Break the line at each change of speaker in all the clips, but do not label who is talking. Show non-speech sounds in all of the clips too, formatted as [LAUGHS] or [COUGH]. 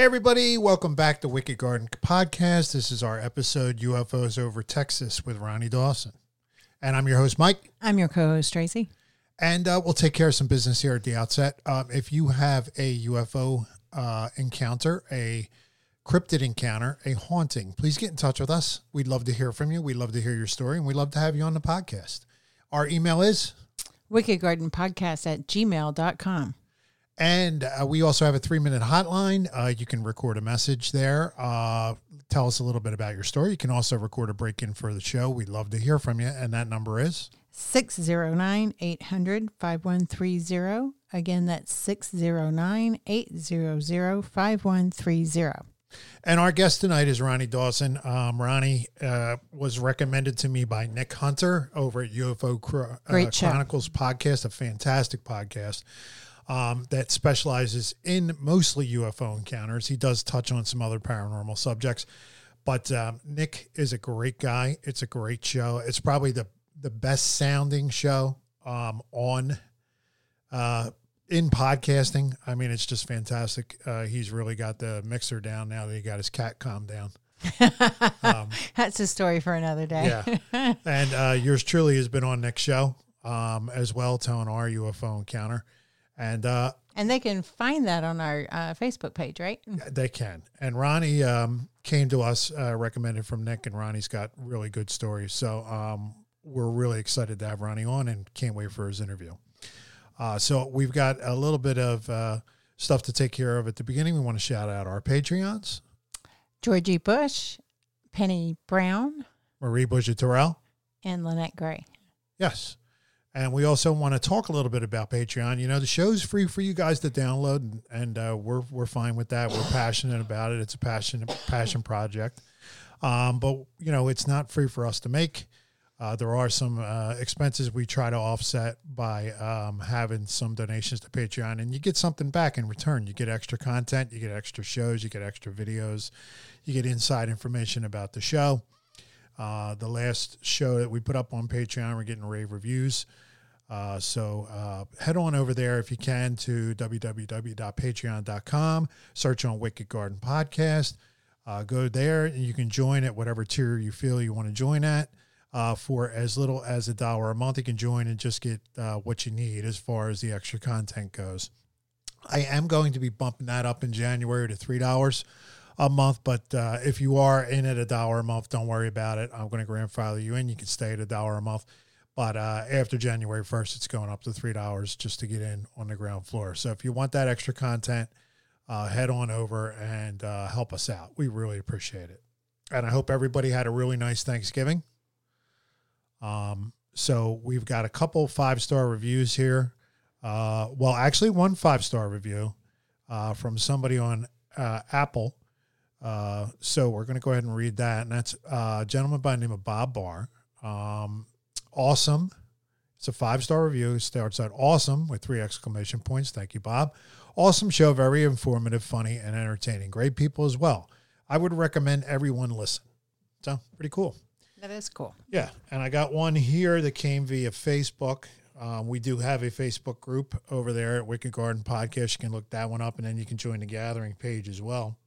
Hey, everybody, welcome back to Wicked Garden Podcast. This is our episode UFOs Over Texas with Ronnie Dawson. And I'm your host, Mike.
I'm your co-host Tracy.
And uh, we'll take care of some business here at the outset. Um, if you have a UFO uh, encounter, a cryptid encounter, a haunting, please get in touch with us. We'd love to hear from you. We'd love to hear your story, and we'd love to have you on the podcast. Our email is
Wicked Garden Podcast at gmail.com.
And uh, we also have a three minute hotline. Uh, you can record a message there. Uh, tell us a little bit about your story. You can also record a break in for the show. We'd love to hear from you. And that number is
609 800 5130. Again, that's 609 800 5130.
And our guest tonight is Ronnie Dawson. Um, Ronnie uh, was recommended to me by Nick Hunter over at UFO
Great
uh. Chronicles podcast, a fantastic podcast um, that specializes in mostly UFO encounters. He does touch on some other paranormal subjects, but um, Nick is a great guy. It's a great show. It's probably the the best sounding show um, on uh, in podcasting. I mean, it's just fantastic. Uh, he's really got the mixer down now that he got his cat calmed down. [LAUGHS]
That's a story for another day.
Yeah. and uh, yours truly has been on Nick's show um, as well, telling our UFO encounter. And uh,
And they can find that on our uh, Facebook page, right?
they can. And Ronnie um, came to us, uh, recommended from Nick, and Ronnie's got really good stories. So um, we're really excited to have Ronnie on and can't wait for his interview. Uh, so we've got a little bit of uh, stuff to take care of at the beginning. We want to shout out our Patreons,
Georgie Bush, Penny Brown,
Marie Bush Terrell.
and Lynette Gray.
Yes. And we also want to talk a little bit about Patreon. You know, the show's free for you guys to download, and, and uh, we're we're fine with that. We're passionate about it. It's a passion passion project, um, but you know, it's not free for us to make. Uh, there are some uh, expenses we try to offset by um, having some donations to Patreon, and you get something back in return. You get extra content, you get extra shows, you get extra videos, you get inside information about the show. Uh, the last show that we put up on Patreon, we're getting rave reviews. Uh, so uh, head on over there if you can to www.patreon.com, search on Wicked Garden Podcast. Uh, go there and you can join at whatever tier you feel you want to join at. Uh, for as little as a dollar a month, you can join and just get uh, what you need as far as the extra content goes. I am going to be bumping that up in January to three dollars a month. But uh, if you are in at a dollar a month, don't worry about it. I'm going to grandfather you in. You can stay at a dollar a month. But uh, after January 1st, it's going up to three dollars just to get in on the ground floor. So if you want that extra content, uh, head on over and uh, help us out. We really appreciate it. And I hope everybody had a really nice Thanksgiving. Um, so we've got a couple five star reviews here. Uh, well, actually, one five star review uh, from somebody on Apple. Uh, so we're going to go ahead and read that. And that's uh, a gentleman by the name of Bob Barr. Um, awesome. It's a five star review. It starts out awesome with three exclamation points. Thank you, Bob. Awesome show. Very informative, funny, and entertaining. Great people as well. I would recommend everyone listen. So, pretty cool.
That is cool.
Yeah, and I got one here that came via Facebook. Um, we do have a Facebook group over there at Wicked Garden Podcast. You can look that one up, and then you can join the gathering page as well.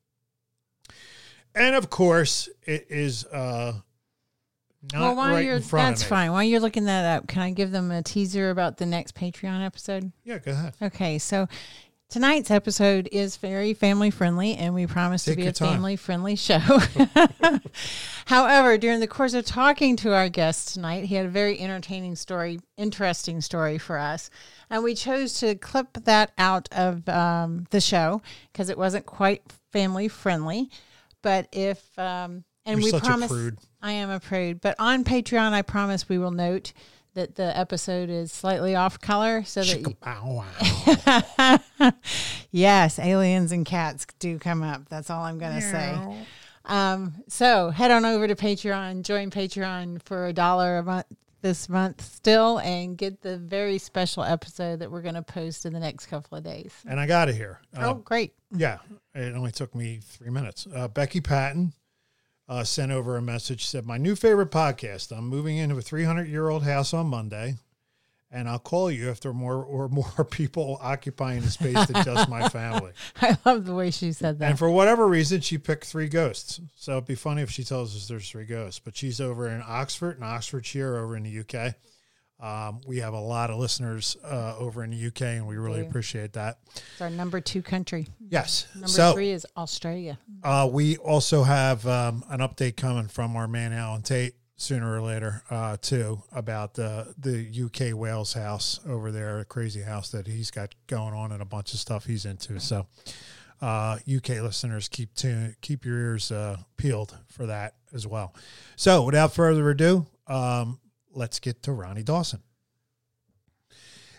And of course, it is uh, not
well, while
right
you're
in front
that's
of me.
fine. While you're looking that up, can I give them a teaser about the next Patreon episode?
Yeah, go ahead.
Okay, so tonight's episode is very family friendly, and we promise
Take
to be a family friendly show. [LAUGHS] However, during the course of talking to our guest tonight, he had a very entertaining story, interesting story for us, and we chose to clip that out of um, the show because it wasn't quite family friendly. But if um, and
You're
we
such a
promise,
prude.
I am a prude. But on Patreon, I promise we will note that the episode is slightly off color so that you,
Chicka-bow wow. [LAUGHS]
yes, aliens and cats do come up. That's all I'm going to say. Um, so head on over to Patreon, join Patreon for a dollar a month this month still, and get the very special episode that we're going to post in the next couple of days.
And I got it here. Uh,
oh, great.
Yeah, it only took me three minutes. Uh, Becky Patton uh, sent over a message. Said, "My new favorite podcast. I'm moving into a 300 year old house on Monday, and I'll call you if there are more or more [LAUGHS] people occupying the space than just my family. [LAUGHS]
I love the way she said that.
And for whatever reason, she picked three ghosts. So it'd be funny if she tells us there's three ghosts. But she's over in Oxford in Oxfordshire over in the UK. Um, we have a lot of listeners uh, over in the UK, and we really appreciate that.
It's our number two country.
Yes.
Number
so
three is Australia.
uh, we also have um, an update coming from our man Alan Tate sooner or later uh, too about the the UK Wales house over there, a crazy house that he's got going on and a bunch of stuff he's into. So. Uh, UK listeners, keep tune, keep your ears uh, peeled for that as well. So, without further ado, um, let's get to Ronnie Dawson.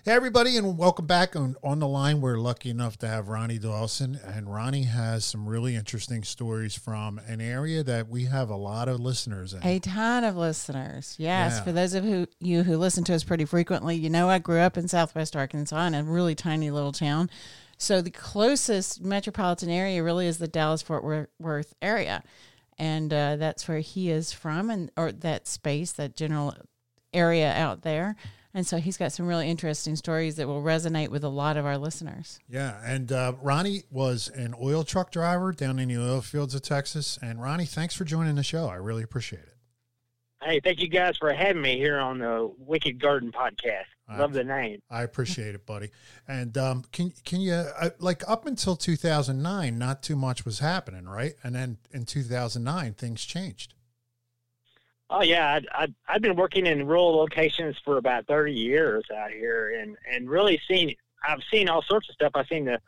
Hey, everybody, and welcome back on, on the line. We're lucky enough to have Ronnie Dawson, and Ronnie has some really interesting stories from an area that we have a lot of listeners in.
A ton of listeners. Yes.
Yeah.
For those of who, you who listen to us pretty frequently, you know I grew up in southwest Arkansas in a really tiny little town. So the closest metropolitan area really is the Dallas Fort Worth area. And uh, that's where he is from, and or that space, that general area out there. And so he's got some really interesting stories that will resonate with a lot of our listeners.
Yeah, and uh, Ronnie was an oil truck driver down in the oil fields of Texas. And Ronnie, thanks for joining the show. I really appreciate it.
Hey, thank you guys for having me here on the Wicked Garden podcast.
All
Love the name.
I [LAUGHS] appreciate it, buddy. And um, can can you uh, like up until 2009, not too much was happening, right? And then in 2009, things changed.
Oh yeah, I, I, I've been working in rural locations for about thirty years out here, and and really seen. I've seen all sorts of stuff. I've seen the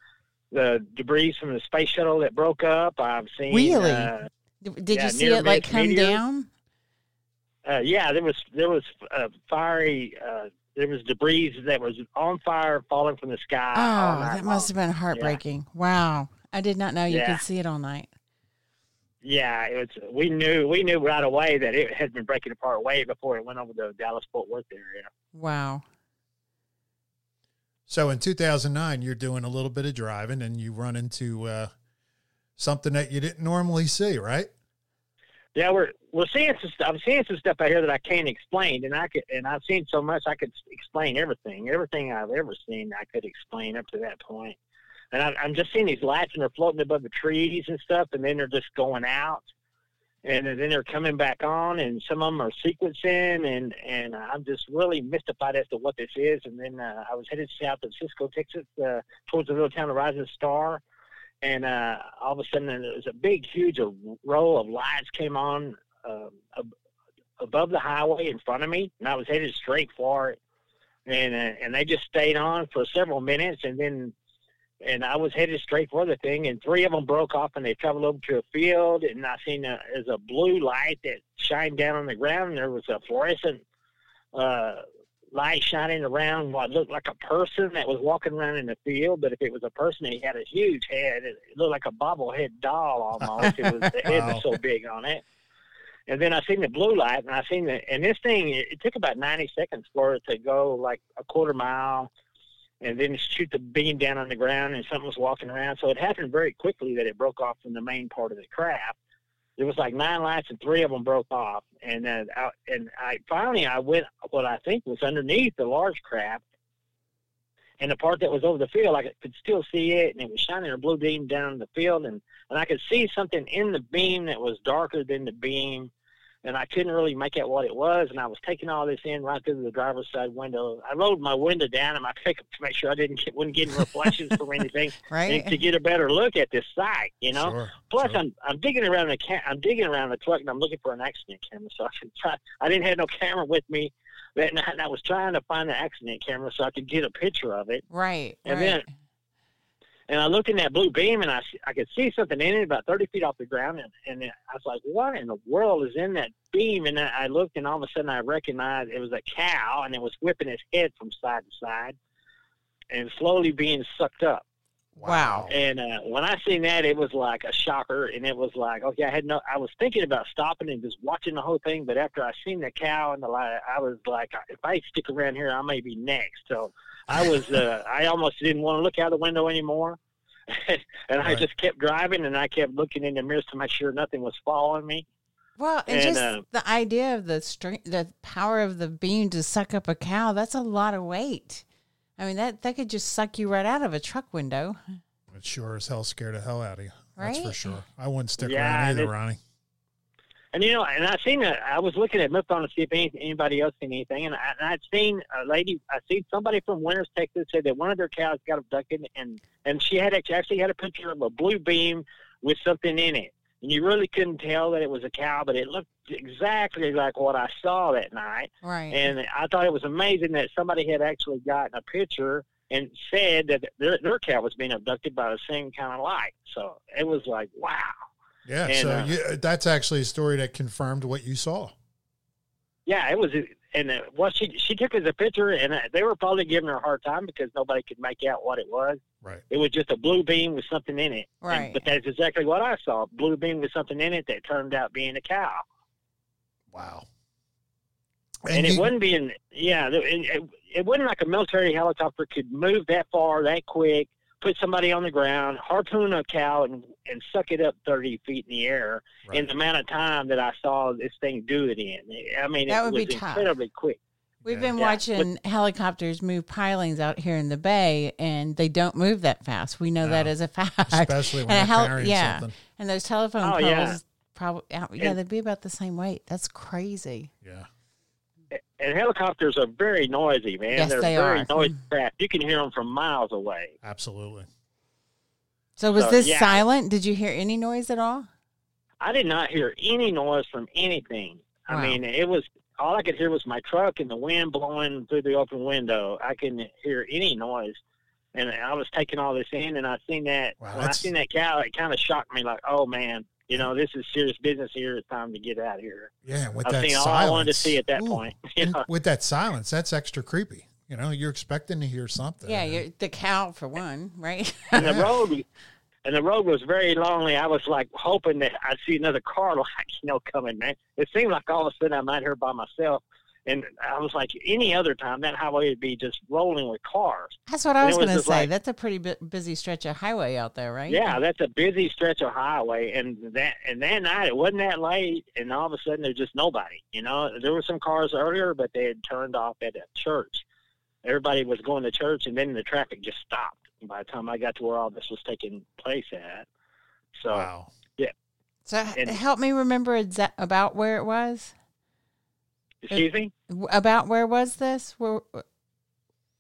the debris from the space shuttle that broke up. I've seen.
Really?
Uh,
Did
Yeah,
you see it like come
meteors.
down?
uh, yeah, there was there was uh, fiery. Uh, there was debris that was on fire falling from the sky.
Oh, that must have been heartbreaking. Wow. I did not know you
Yeah.
could see it all night.
Yeah, it was. We knew we knew right away that it had been breaking apart way before it went over the Dallas Fort Worth area.
Wow.
So in 2009, you're doing a little bit of driving, and you run into uh, something that you didn't normally see, right?
Yeah, we're we're seeing some stuff. I'm seeing some stuff out here that I can't explain, and I could and I've seen so much I could explain everything. Everything I've ever seen, I could explain up to that point. And I, I'm just seeing these lights, and they're floating above the trees and stuff, and then they're just going out, and then they're coming back on, and some of them are sequencing, and and I'm just really mystified as to what this is. And then uh, I was headed south of Cisco, Texas, uh, towards the little town of Rising Star, and uh, all of a sudden there was a big, huge uh, row of lights came on ab- above the highway in front of me, and I was headed straight for it, and uh, and they just stayed on for several minutes, and then and I was headed straight for the thing, and three of them broke off, and they traveled over to a field, and I seen a, there's a blue light that shined down on the ground, and there was a fluorescent uh, light shining around what looked like a person that was walking around in the field, but if it was a person, he had a huge head. It, it looked like a bobblehead doll almost. it was the head [LAUGHS]
Wow.
was so big on it. And then I seen the blue light, and I seen the and this thing. It, it took about ninety seconds for it to go like a quarter mile, and then shoot the beam down on the ground, and something was walking around. So it happened very quickly that it broke off from the main part of the craft. There was like nine lights, and three of them broke off. And uh, then I, and I finally I went what I think was underneath the large craft, and the part that was over the field, I could still see it, and it was shining a blue beam down the field, and and I could see something in the beam that was darker than the beam, and I couldn't really make out what it was. And I was taking all this in right through the driver's side window. I rolled my window down in my pickup to make sure I didn't get, wasn't getting reflections from anything, [LAUGHS]
Right?
and to get a better look at this site. You know.
Sure,
Plus,
sure.
I'm I'm digging around the ca- I'm digging around the truck and I'm looking for an accident camera. So I could try. I didn't have no camera with me that night, and I was trying to find the accident camera so I could get a picture of it.
right.
and
right.
then- And I looked in that blue beam and I, I could see something in it about 30 feet off the ground, and and I was like, what in the world is in that beam? And I I looked, and all of a sudden I recognized it was a cow, and it was whipping its head from side to side, and slowly being sucked up.
Wow.
And uh, when I seen that, it was like a shocker, and it was like, okay, I had no. I was thinking about stopping and just watching the whole thing, but after I seen the cow and the light, I was like, if I stick around here, I may be next. So I was, uh, I almost didn't want to look out the window anymore, [LAUGHS] and I
Right.
just kept driving, and I kept looking in the mirrors to make sure nothing was following me.
Well, and,
And,
just
uh,
the idea of the strength, the power of the beam to suck up a cow, that's a lot of weight. I mean, that, that could just suck you right out of a truck window.
It sure as hell scared the hell out of you. That's for sure. I wouldn't stick
Yeah,
around either, Ronnie.
And you know, and I seen that I was looking at my phone to see if any, anybody else seen anything, and, I, and I'd seen a lady. I seen somebody from Winters, Texas, said that one of their cows got abducted, and and she had actually, actually had a picture of a blue beam with something in it, and you really couldn't tell that it was a cow, but it looked exactly like what I saw that night.
Right.
And I thought it was amazing that somebody had actually gotten a picture and said that their, their cow was being abducted by the same kind of light. So it was like, wow.
Yeah.
and,
so
uh,
you, that's actually a story that confirmed what you saw.
Yeah, it was. And uh, what she she took as a picture, and uh, they were probably giving her a hard time because nobody could make out what it was.
Right.
It was just a blue beam with something in it. And-
Right.
but that's exactly what I saw: blue beam with something in it that turned out being a cow.
Wow.
And, it
you-
wasn't being, yeah, it, it, it wasn't like a military helicopter could move that far, that quick, put somebody on the ground, harpoon a cow, and, and suck it up 30 feet in the air
Right.
in the amount of time that I saw this thing do it in. I mean,
That
it
would
was
be tough.
incredibly quick.
We've
Yeah.
been
Yeah,
watching helicopters move pilings out here in the bay, and they don't move that fast. We know that as a fact.
especially when
and a
they're
hel-
carrying
yeah.
something.
And those telephone
Oh,
poles,
yeah.
probably, yeah,
And-
they'd be about the same weight. That's crazy.
Yeah.
And helicopters are very noisy, man.
Yes,
They're
they
very
are.
noisy hmm. craft. You can hear them from miles away.
Absolutely.
So was
So,
this
yeah.
silent? Did you hear any noise at all?
I did not hear any noise from anything.
Wow.
I mean, it was all I could hear was my truck and the wind blowing through the open window. I couldn't hear any noise, and I was taking all this in, and I seen that
Wow,
when I
that's-
seen that cow, it kind of shocked me. Like, oh man, you know, this is serious business here. It's time to get out of here.
Yeah. With
I've
that
seen
silence.
all I wanted to see at that
Ooh.
point. [LAUGHS] You know?
with that silence, that's extra creepy. You know, you're expecting to hear something.
Yeah, you're, the cow for one, right?
and the [LAUGHS] road and the road was very lonely. I was like hoping that I'd see another car like [LAUGHS] you know coming, man. It seemed like all of a sudden I'm out here by myself, and I was like any other time that highway would be just rolling with cars.
That's what I
And
was
was
going to say.
like-
That's a pretty bu- busy stretch of highway out there, right?
Yeah, that's a busy stretch of highway, and that and that night it wasn't that late, and all of a sudden there's just nobody. You know, there were some cars earlier, but they had turned off at a church. Everybody was going to church, and then the traffic just stopped. By the time I got to where all this was taking place at, so.
Wow.
So
And-
help me remember exa- about where it was.
Excuse me.
About where was this? Where?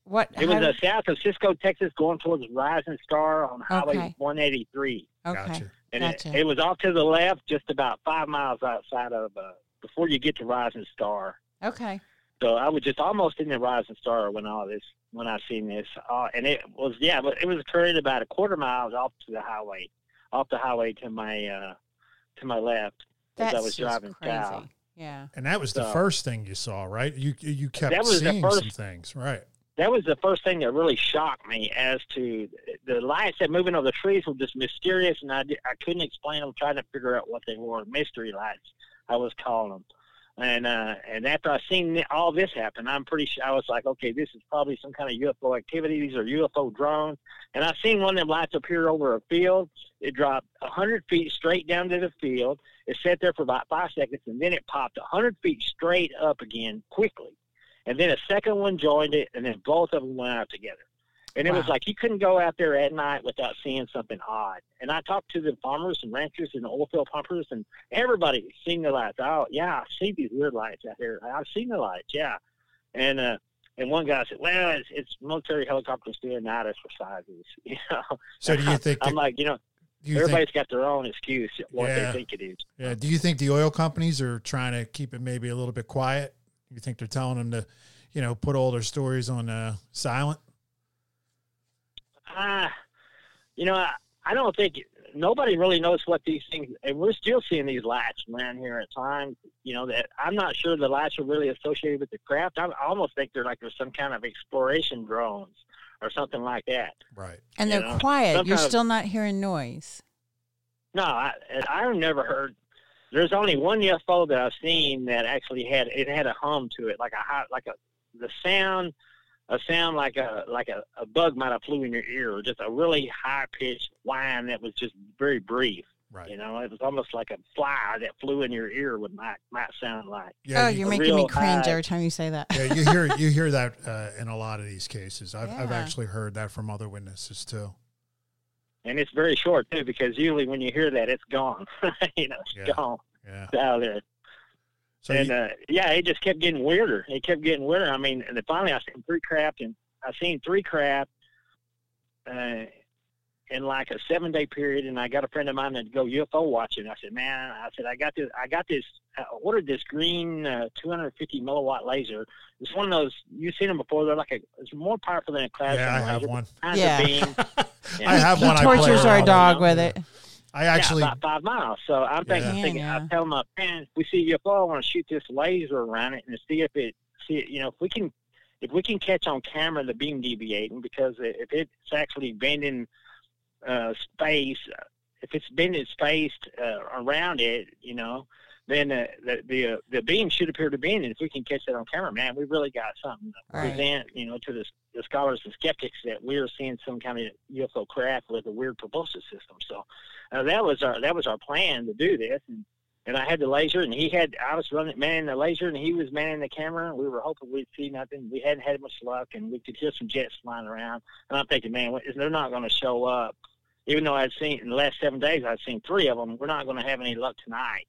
What?
It was
how-
uh, south of Cisco, Texas, going towards Rising Star on Highway
Okay.
183,
okay.
Gotcha.
and
Gotcha.
it, it was off to the left, just about five miles outside of uh, before you get to Rising Star.
Okay.
So I was just almost in the Rising Star when all this, when I seen this, uh, and it was yeah, but it was occurring about a quarter mile off to the highway, off the highway to my uh, to my left as I was driving
crazy.
south.
Yeah.
And that was the first thing you saw, right? You you kept
That was the
seeing some things, right?
that was the first thing that really shocked me as to the lights that moving over the trees were just mysterious and I, I couldn't explain them trying to figure out what they were mystery lights I was calling them and uh and after I seen all this happen I'm pretty sure I was like okay this is probably some kind of UFO activity. These are UFO drones. And I seen one of them lights appear over a field. It dropped a hundred feet straight down to the field. It sat there for about five seconds and then it popped a hundred feet straight up again quickly. And then a second one joined it, and then both of them went out together. And it was like you couldn't go out there at night without seeing something odd. And I talked to the farmers and ranchers and the oil field pumpers, and everybody seen the lights. Oh, yeah, I see these weird lights out here. I've seen the lights, yeah. And uh, and one guy said, "Well, it's, it's military helicopters doing night exercises." [LAUGHS] You know.
So do you [LAUGHS] think?
I'm
that-
like, you know,
you
everybody's
think?
got their own excuse what
Yeah.
they think it is.
Yeah. Do you think the oil companies are trying to keep it maybe a little bit quiet? You think they're telling them to, you know, put all their stories on uh, silent?
Ah, you know, I, I don't think nobody really knows what these things, and we're still seeing these lights around here at times. You know that I'm not sure the lights are really associated with the craft. I, I almost think they're like there's some kind of exploration drones or something like that.
Right.
And
You
they're
know,
quiet.
some
You're
kind of-
still not hearing noise.
No, I, I've never heard. There's only one UFO that I've seen that actually had it had a hum to it, like a high, like a the sound, a sound like a like a, a bug might have flew in your ear, or just a really high pitched whine that was just very brief.
Right.
You know, it was almost like a fly that flew in your ear. Would might might sound like.
Yeah,
oh,
you,
you're making me cringe
high-
every time you say that.
yeah, you hear you hear that uh, in a lot of these cases. I've I've actually heard that from other witnesses too.
And it's very short too, because usually when you hear that, it's gone. [LAUGHS] you know, it's
Yeah.
gone
Yeah.
it's out of there.
So
and
you-
uh, yeah, it just kept getting weirder. It kept getting weirder. I mean, and then finally, I seen three craft, and I seen three craft uh, in like a seven day period. And I got a friend of mine that go UFO watching. I said, man, I said I got this. I got this. I ordered this green uh, 250 milliwatt laser. It's one of those you've seen them before. They're like a. It's more powerful than a classroom
yeah, [LAUGHS] I have one.
Kinds
Yeah.
of beam. Yeah.
I have
he
one. I play
tortures our
around with.
dog with it.
I actually
yeah, about five miles. So I'm thinking,
Yeah.
thinking
Yeah.
I tell my man, if we see UFO, I want to shoot this laser around it and see if it, see, it, you know, if we can, if we can catch on camera the beam deviating, because if it's actually bending uh, space, if it's bending space uh, around it, you know, then uh, the the uh, the beam should appear to bend, and if we can catch that on camera, man, we really got something to
Right.
present, you know, to the, the scholars and skeptics that we're seeing some kind of UFO craft with a weird propulsion system. So uh, that was our that was our plan to do this, and, and I had the laser, and he had I was running manning the laser, and he was manning the camera. We were hoping we'd see nothing. We hadn't had much luck, and we could hear some jets flying around. And I'm thinking, man, they're not going to show up. Even though I'd seen in the last seven days, I'd seen three of them. We're not going to have any luck tonight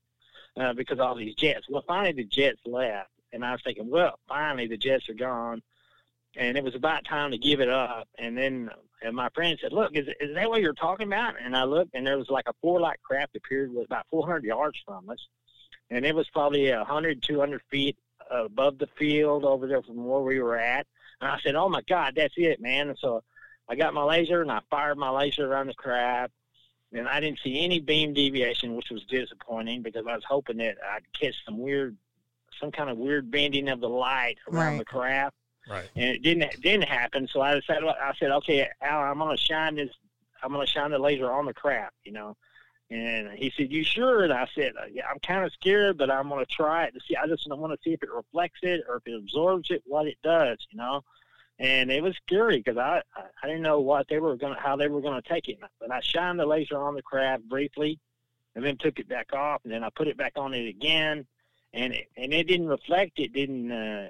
uh, because all these jets. Well, finally the jets left, and I was thinking, well, finally the jets are gone, and it was about time to give it up. And then and my friend said, "Look, is is that what you're talking about?" And I looked, and there was like a four light craft appeared was about 400 yards from us, and it was probably 100, 200 feet above the field over there from where we were at. And I said, "Oh my God, that's it, man!" And so I got my laser and I fired my laser around the craft, and I didn't see any beam deviation, which was disappointing because I was hoping that I'd catch some weird, some kind of weird bending of the light around
Right.
the craft
right.
and it didn't it didn't happen. So I decided I said, okay, Al, I'm gonna shine this. I'm gonna shine the laser on the craft, you know. And he said, "You sure?" And I said, uh, "Yeah, I'm kind of scared, but I'm gonna try it to see. I just want to see if it reflects it or if it absorbs it, what it does, you know." And it was scary because I, I didn't know what they were gonna how they were gonna take it. But I shined the laser on the craft briefly, and then took it back off, and then I put it back on it again, and it, and it didn't reflect. It didn't. Uh,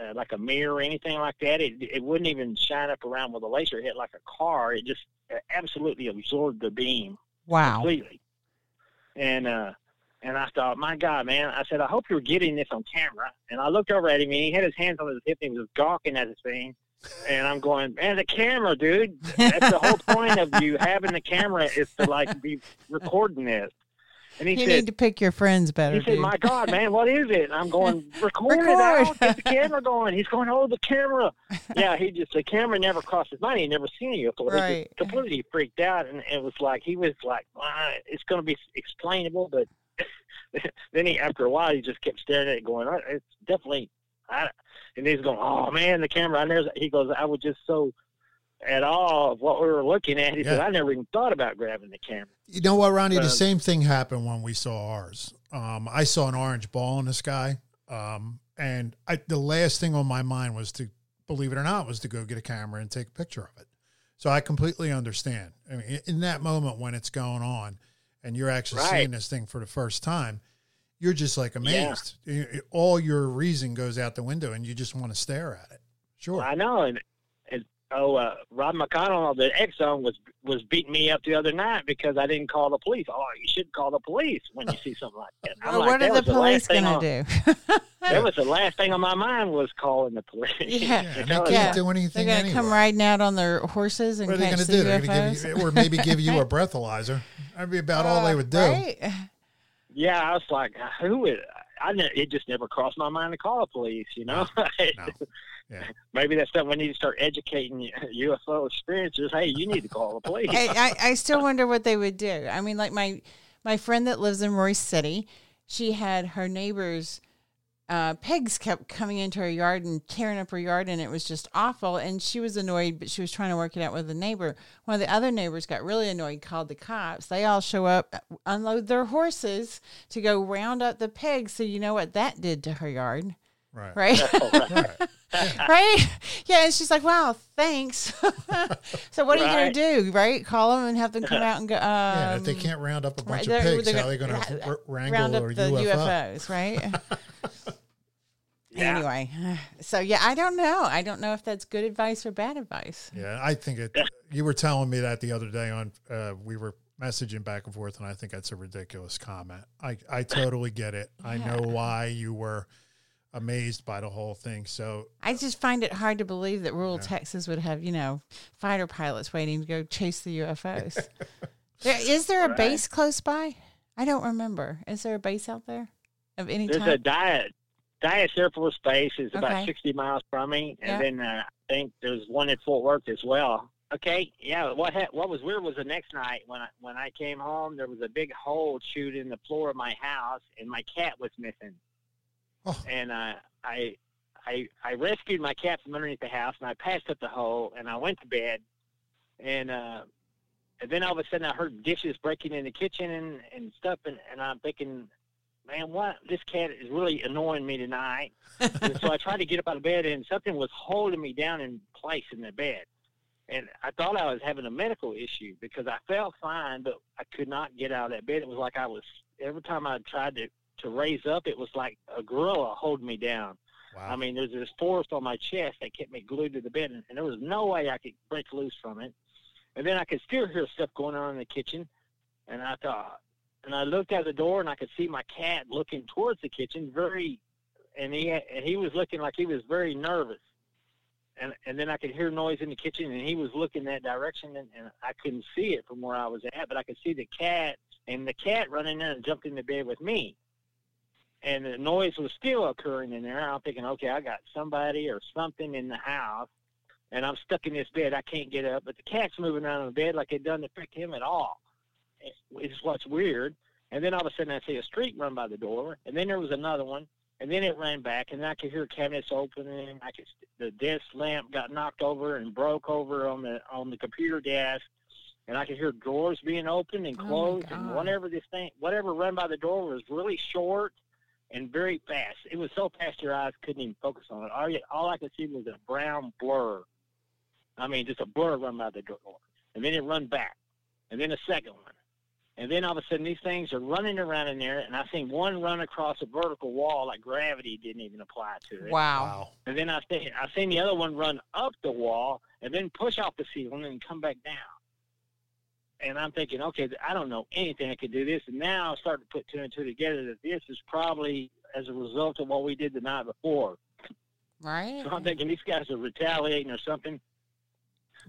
uh, like a mirror or anything like that. It it wouldn't even shine up around with a laser hit like a car. It just uh, absolutely absorbed the beam
Wow.
completely. And uh, and I thought, my God, man! I said, I hope you're getting this on camera. And I looked over at him, and he had his hands on his hip, and he was gawking at his thing. And I'm going, man, the camera, dude. That's the whole point of you having the camera is to like be recording this. And he
You
said,
need to pick your friends better.
he said, "My God, man, what is it?" And I'm going, "Record, it
Record.
out. Get the camera going." He's going, "Oh, the camera." yeah, he just the camera never crossed his mind. He never seen it before. He
Right.
just completely freaked out, and it was like he was like, "Ah, "It's going to be explainable," but [LAUGHS] then he, after a while, he just kept staring at it, going, "Oh, "It's definitely." I, and he's going, "Oh man, the camera!" I never. He goes, "I was just so." At all of what we were looking at, he said, "I never even thought about grabbing the camera."
You know what, Ronnie? The
Uh,
same thing happened when we saw ours. Um, I saw an orange ball in the sky, um, and I, the last thing on my mind was to, believe it or not, was to go get a camera and take a picture of it. So I completely understand. I mean, in that moment when it's going on, and you're actually
Right.
seeing this thing for the first time, you're just like amazed. You- you- All your reason goes out the window, and you just want to stare at it. Sure.
I know, and, and oh, uh, Rob McConnell, the X-Zone, was was beating me up the other night because I didn't call the police. Oh, you should call the police when you see something like that.
Well,
like,
what
that
are the police going to do? [LAUGHS]
That was the last thing on my mind was calling the police.
Yeah.
yeah, [LAUGHS] they
Because-
can't
Yeah.
do anything.
They're going to
anyway.
come riding out on their horses and
What are they
catch
going to
the
do? They're going to give you, or maybe give you a [LAUGHS] breathalyzer. That'd be about all they
Uh,
would do.
Right?
Yeah, I was like, who would? I ne- it just never crossed my mind to call the police. You know,
No. [LAUGHS] Yeah.
maybe that's something we need to start educating UFO experiences. Hey, you need to call the police.
I, I, I still wonder what they would do. I mean, like my my friend that lives in Royse City, she had her neighbors. Uh, pigs kept coming into her yard and tearing up her yard, and it was just awful. And she was annoyed, but she was trying to work it out with the neighbor. One of the other neighbors got really annoyed, called the cops. They all show up, unload their horses to go round up the pigs. So you know what that did to her yard?
Right.
right?
Oh, right. [LAUGHS]
right? Yeah, and she's like, "Wow, thanks." [LAUGHS] so what are you gonna do, right? Call them and have them come out and go. Um,
Yeah, if they can't round up a bunch
right,
of
they're-
pigs,
they're
how are they going
gonna
to wrangle
round up
or
the
UFO?
UFOs, right? [LAUGHS]
Yeah.
Anyway, so yeah, I don't know. I don't know if that's good advice or bad advice.
Yeah, I think it. You were telling me that the other day on. Uh, we were messaging back and forth, and I think that's a ridiculous comment. I I totally get it. I know why you were amazed by the whole thing. So
I just find it hard to believe that rural Texas would have, you know, fighter pilots waiting to go chase the UFOs. [LAUGHS] there, is there a
Right.
base close by? I don't remember. Is there a base out there of any kind?
There's a
type?
diet. Dyess Air Force Base is about
Okay.
60 miles from me, and
Yeah.
then uh, I think there's one in Fort Worth as well. Okay, yeah. What ha- what was weird was the next night when I when I came home, there was a big hole chewed in the floor of my house, and my cat was missing.
Oh.
And uh, I I I rescued my cat from underneath the house, and I passed up the hole, and I went to bed, and uh, and then all of a sudden I heard dishes breaking in the kitchen and, and stuff, and, and I'm thinking, man, what? This cat is really annoying me tonight. and so I tried to get up out of bed, and something was holding me down in place in the bed. And I thought I was having a medical issue because I felt fine, but I could not get out of that bed. It was like I was every time I tried to to raise up, it was like a gorilla holding me down.
wow.
I mean, there's this force on my chest that kept me glued to the bed, and, and there was no way I could break loose from it. And then I could still hear stuff going on in the kitchen, and I thought, and I looked out the door, and I could see my cat looking towards the kitchen, very, and he had, and he was looking like he was very nervous. And and then I could hear noise in the kitchen, and he was looking that direction, and, and I couldn't see it from where I was at, but I could see the cat, and the cat running in and jumped in the bed with me and the noise was still occurring in there. I'm thinking, okay, I got somebody or something in the house, and I'm stuck in this bed. I can't get up, but the cat's moving around in the bed like it doesn't affect him at all. It- It's what's weird. And then all of a sudden, I see a streak run by the door, and then there was another one, and then it ran back, and I could hear cabinets opening. I could the desk lamp got knocked over and broke over on the on the computer desk. And I could hear drawers being opened and
Oh
closed, and whatever this thing, whatever ran by the door was really short and very fast. It was so fast your eyes couldn't even focus on it. All, you, all I could see was a brown blur. I mean, just a blur run by the door, and then it run back, and then a second one, and then all of a sudden these things are running around in there, and I seen one run across a vertical wall like gravity didn't even apply to it.
Wow.
wow.
And then I seen I seen the other one run up the wall and then push off the ceiling and come back down. And I'm thinking, okay, I don't know anything I could do this. And now I'm starting to put two and two together that this is probably as a result of what we did the night before.
Right?
So I'm thinking these guys are retaliating or something.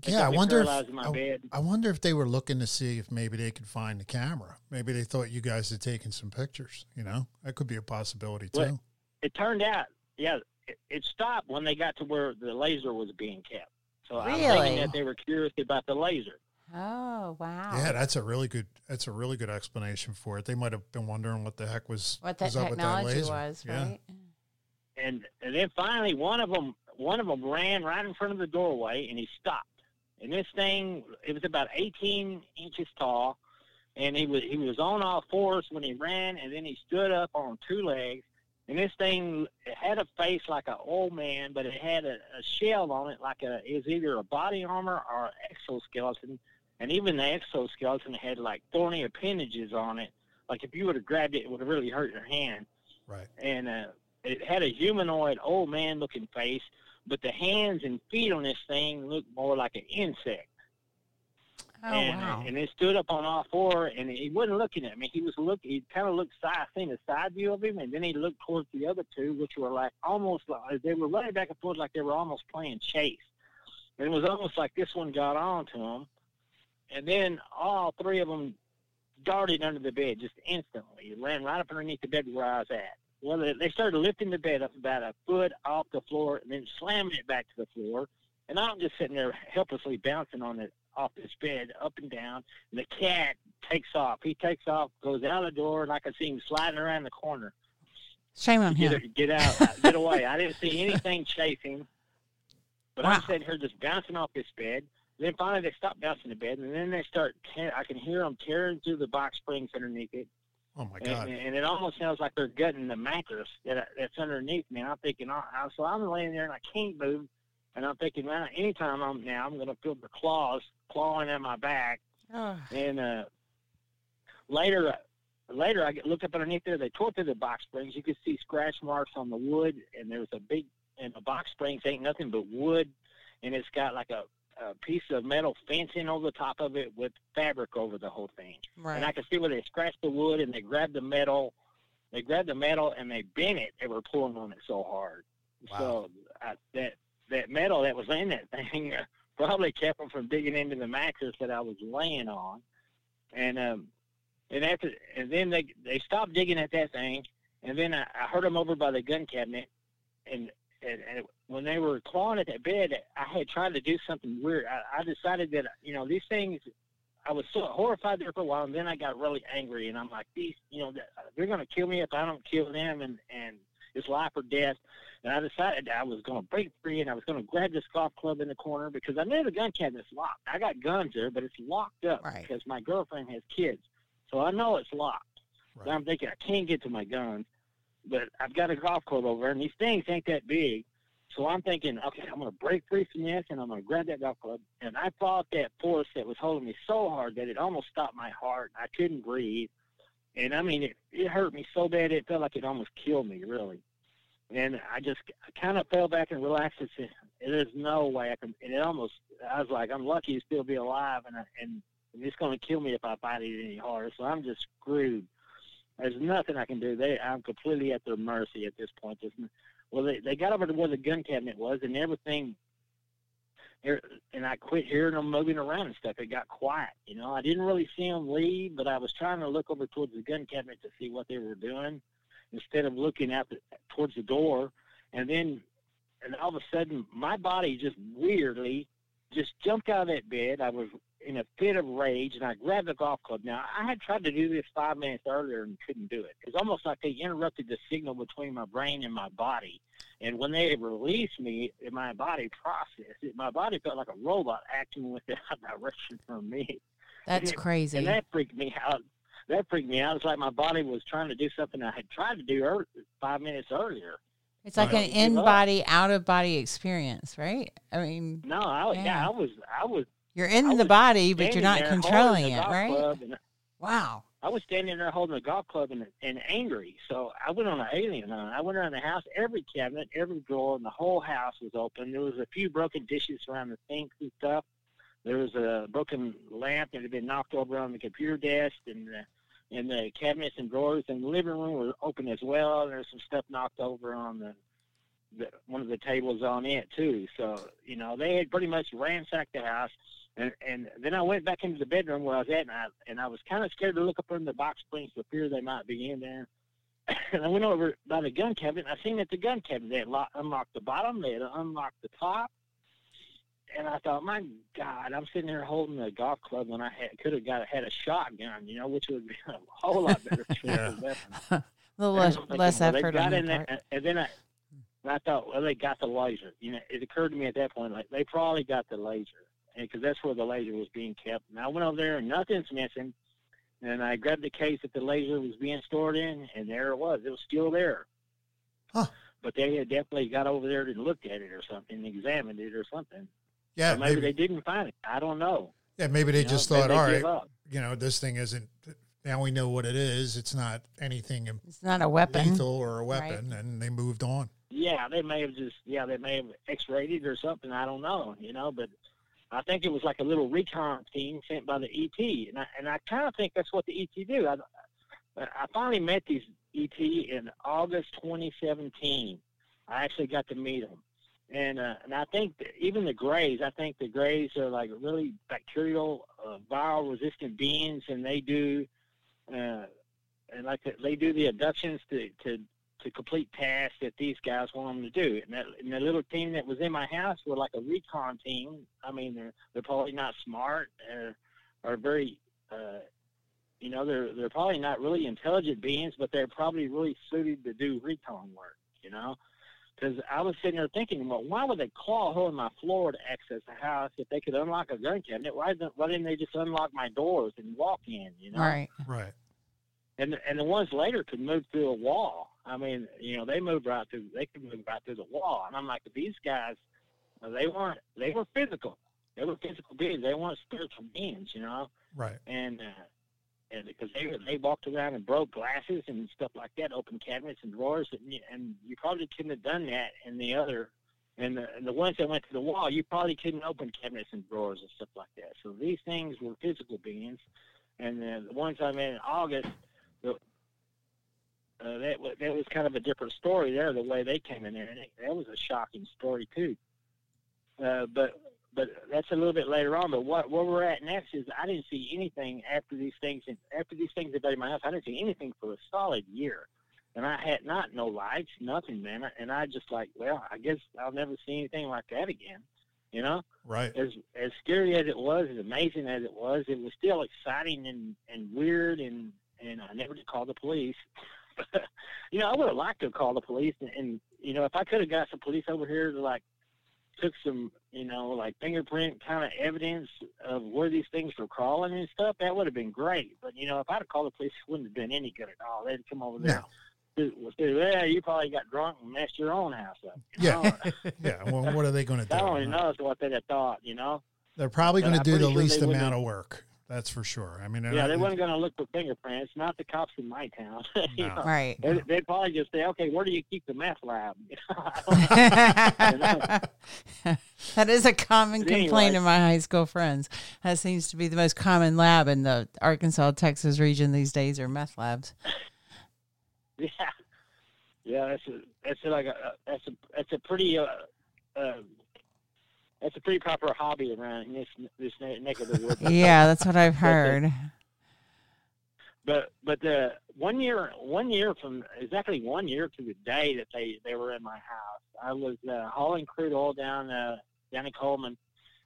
They
Yeah, I wonder. If,
my
I,
bed.
I wonder if they were looking to see if maybe they could find the camera. Maybe they thought you guys had taken some pictures. You know, that could be a possibility too.
Well, It turned out, yeah, it, it stopped when they got to where the laser was being kept. So I'm thinking that they were curious about the laser.
Oh, wow.
Yeah, that's a really good. That's a really good explanation for it. They might have been wondering what the heck was
what that
was up with that
technology
laser.
was,
Yeah.
right?
and and then finally one of them one of them ran right in front of the doorway and he stopped and this thing it was about 18 inches tall and he was he was on all fours when he ran and then he stood up on two legs and this thing it had a face like an old man but it had a, a shell on it like a it was either a body armor or an exoskeleton and even the exoskeleton had like thorny appendages on it like if you would have grabbed it it would have really hurt your hand
Right.
and uh, it had a humanoid old man looking face, but the hands and feet on this thing looked more like an insect.
Oh,
and, uh,
wow.
and it stood up on all four, and he wasn't looking at me. He was looking. He kind of looked side. Seen a side view of him, and then he looked towards the other two, which were like almost like they were running back and forth, like they were almost playing chase. And it was almost like this one got on to him, and then all three of them darted under the bed just instantly. It ran right up underneath the bed where I was at. Well, they- they started lifting the bed up about a foot off the floor and then slamming it back to the floor. And I'm just sitting there helplessly bouncing on it off this bed up and down. And the cat takes off. He takes off, goes out the door, and I can see him sliding around the corner.
Shame on him.
Get, get out, uh, get away. I didn't see anything chase him. But I'm sitting here just bouncing off this bed. Then finally they stop bouncing the bed, and then they start. Tear, I can hear them tearing through the box springs underneath it,
Oh my god!
And, and it almost sounds like they're gutting the mattress that that's underneath me. And I'm thinking, I, I, so I'm laying there and I can't move, and I'm thinking, man, anytime I'm now, I'm going to feel the claws clawing at my back.
Oh,
And uh, later, later I get- looked up underneath there. They tore through the box springs. You could see scratch marks on the wood, and there's a big. And the box springs ain't nothing but wood, and it's got like a, a piece of metal fencing over the top of it with fabric over the whole thing. Right. And I could see where they scratched the wood and they grabbed the metal. They grabbed the metal and they bent it. They were pulling on it so hard.
Wow.
So I, that that metal that was in that thing uh, [LAUGHS] probably kept them from digging into the mattress that I was laying on. And um, and after and then they they stopped digging at that thing. And then I, I heard them over by the gun cabinet. And, and and when they were clawing at that bed, I had tried to do something weird. I, I decided that you know these things I was so horrified there for a while, and then I got really angry, and I'm like, these, you know, uh, they're going to kill me if I don't kill them, and and it's life or death. And I decided I was going to break free, and I was going to grab this golf club in the corner because I know the gun cabinet's locked. I got guns there, but it's locked up
Right.
because my girlfriend has kids, so I know it's locked. So I'm thinking I can't get to my guns, but I've got a golf club over and these things ain't that big. So I'm thinking, okay, I'm going to break free from this, and I'm going to grab that golf club. And I fought that force that was holding me so hard that it almost stopped my heart. I couldn't breathe, and I mean, it, it hurt me so bad it felt like it almost killed me, really. And I just kind of fell back and relaxed and said, "There's no way I can." And it almost, I was like, "I'm lucky to still be alive," and I, and it's going to kill me if I fight it any harder. So I'm just screwed. There's nothing I can do. They, I'm completely at their mercy at this point. There's, well, they, they got over to where the gun cabinet was, and everything. er- And I quit hearing them moving around and stuff. It got quiet. You know, I didn't really see them leave, but I was trying to look over towards the gun cabinet to see what they were doing, instead of looking out the, towards the door. And then, and all of a sudden, my body just weirdly just jumped out of that bed. I was in a fit of rage, and I grabbed the golf club. Now, I had tried to do this five minutes earlier and couldn't do it. It's almost like they interrupted the signal between my brain and my body. And when they released me, my body processed it. My body felt like a robot acting without [LAUGHS] direction from me.
That's
and-
crazy.
And that freaked me out. That freaked me out. It's like my body was trying to do something I had tried to do five minutes earlier.
It's like an in body, out of body experience, right? I mean,
No, I, yeah.
Yeah.
I was, I was
you're in the body, but you're not controlling it, right?
and
Wow.
I was standing there holding a golf club and, and angry. So I went on an alien hunt. I went around the house. Every cabinet, every drawer in the whole house was open. There was a few broken dishes around the sinks and stuff. There was a broken lamp that had been knocked over on the computer desk, and the, and the cabinets and drawers in the living room were open as well. There was some stuff knocked over on the, the one of the tables on it too. So you know they had pretty much ransacked the house. And and then I went back into the bedroom where I was at, and I and I was kind of scared to look up in the box springs for fear they might be in there. [LAUGHS] and I went over by the gun cabinet. And I seen that the gun cabinet they had lock, unlocked the bottom, they had unlocked the top. And I thought, my God, I'm sitting there holding a golf club when I had, could have got had a shotgun, you know, which would be a [LAUGHS] whole lot better [LAUGHS]
Yeah.
weapon.
A little
And
less,
I'm thinking,
less
well,
effort
got
on
in
your
there,
part.
and then I, and I thought, well, they got the laser. You know, it occurred to me at that point, like they probably got the laser, because that's where the laser was being kept. And I went over there, and nothing's missing. And I grabbed the case that the laser was being stored in, and there it was. It was still there.
Huh.
But they had definitely got over there and looked at it or something, examined it or something.
Yeah,
or maybe,
maybe.
they didn't find it. I don't know.
yeah, maybe they
You
just
maybe
thought,
they
all
give
right,
up.
you know, this thing isn't. Now we know what it is. It's not anything
It's not a weapon.
lethal or a weapon,
Right.
weapon, and they moved on.
Yeah, they may have just yeah, they may have X-rated or something. I don't know, you know, but I think it was like a little recon team sent by the ET, and I and I kind of think that's what the ET do. I I finally met these ET in August 2017. I actually got to meet them, and uh, and I think even the Greys, I think the Greys are like really bacterial, uh, viral resistant beings, and they do. Uh, and like they do the abductions to, to to complete tasks that these guys want them to do. And, that, and the little team that was in my house were like a recon team. I mean, they're they're probably not smart or are very, uh, you know, they're they're probably not really intelligent beings, but they're probably really suited to do recon work. You know. Because I was sitting there thinking, well, why would they claw a hole in my floor to access the house if they could unlock a gun cabinet? Why didn't, why didn't they just unlock my doors and walk in? You know,
Right.
Right.
and and the ones later could move through a wall. I mean, you know, they moved right through. They could move right through the wall, and I'm like, these guys, they weren't. They were physical. They were physical beings. They weren't spiritual beings, you know.
Right.
And uh, and because they they walked around and broke glasses and stuff like that, opened cabinets and drawers, and you, and you probably couldn't have done that in the other. And the, and the ones that went to the wall, you probably couldn't open cabinets and drawers and stuff like that. So these things were physical beings, and the, the ones I met in August, the, uh, that wa- that was kind of a different story there. The way they came in there, and it, that was a shocking story too. Uh, but but that's a little bit later on. But what where we're at next is I didn't see anything after these things. After these things had been in my house, I didn't see anything for a solid year, and I had not no lights, nothing, man. And I just like, well, I guess I'll never see anything like that again. You know,
Right.
as as scary as it was, as amazing as it was, it was still exciting and and weird. And and I never did call the police. [LAUGHS] [LAUGHS] you know, I would have liked to call the police, and, and you know, if I could have got some police over here to like took some, you know, like fingerprint kind of evidence of where these things were crawling and stuff, that would have been great. But you know, if I'd have called the police, it wouldn't have been any good at all. They'd come over there.
No.
and say, "Yeah, you probably got drunk and messed your own house up." You
Yeah.
know? [LAUGHS]
Yeah. Well, what are they going [LAUGHS] to do?
God only knows what they'd have thought. You know.
They're probably going to do the
sure
least amount
have-
of work. That's for sure. I mean,
Yeah,
I-
they weren't going to look for fingerprints. Not the cops in my town. [LAUGHS] you know?
right.
They'd, they'd probably just say, "Okay, where do you keep the meth lab?" [LAUGHS] I don't know. [LAUGHS]
that is a common
But
complaint
anyway.
of my high school friends. That seems to be the most common lab in the Arkansas, Texas region these days are meth labs.
yeah, yeah. That's a that's a, like a that's a that's a pretty uh, uh, that's a pretty proper hobby around in this this neck of the woods. [LAUGHS]
Yeah, that's what I've [LAUGHS] heard.
But but the one year one year from exactly one year to the day that they they were in my house, I was uh, hauling crude oil down uh, down in Coleman,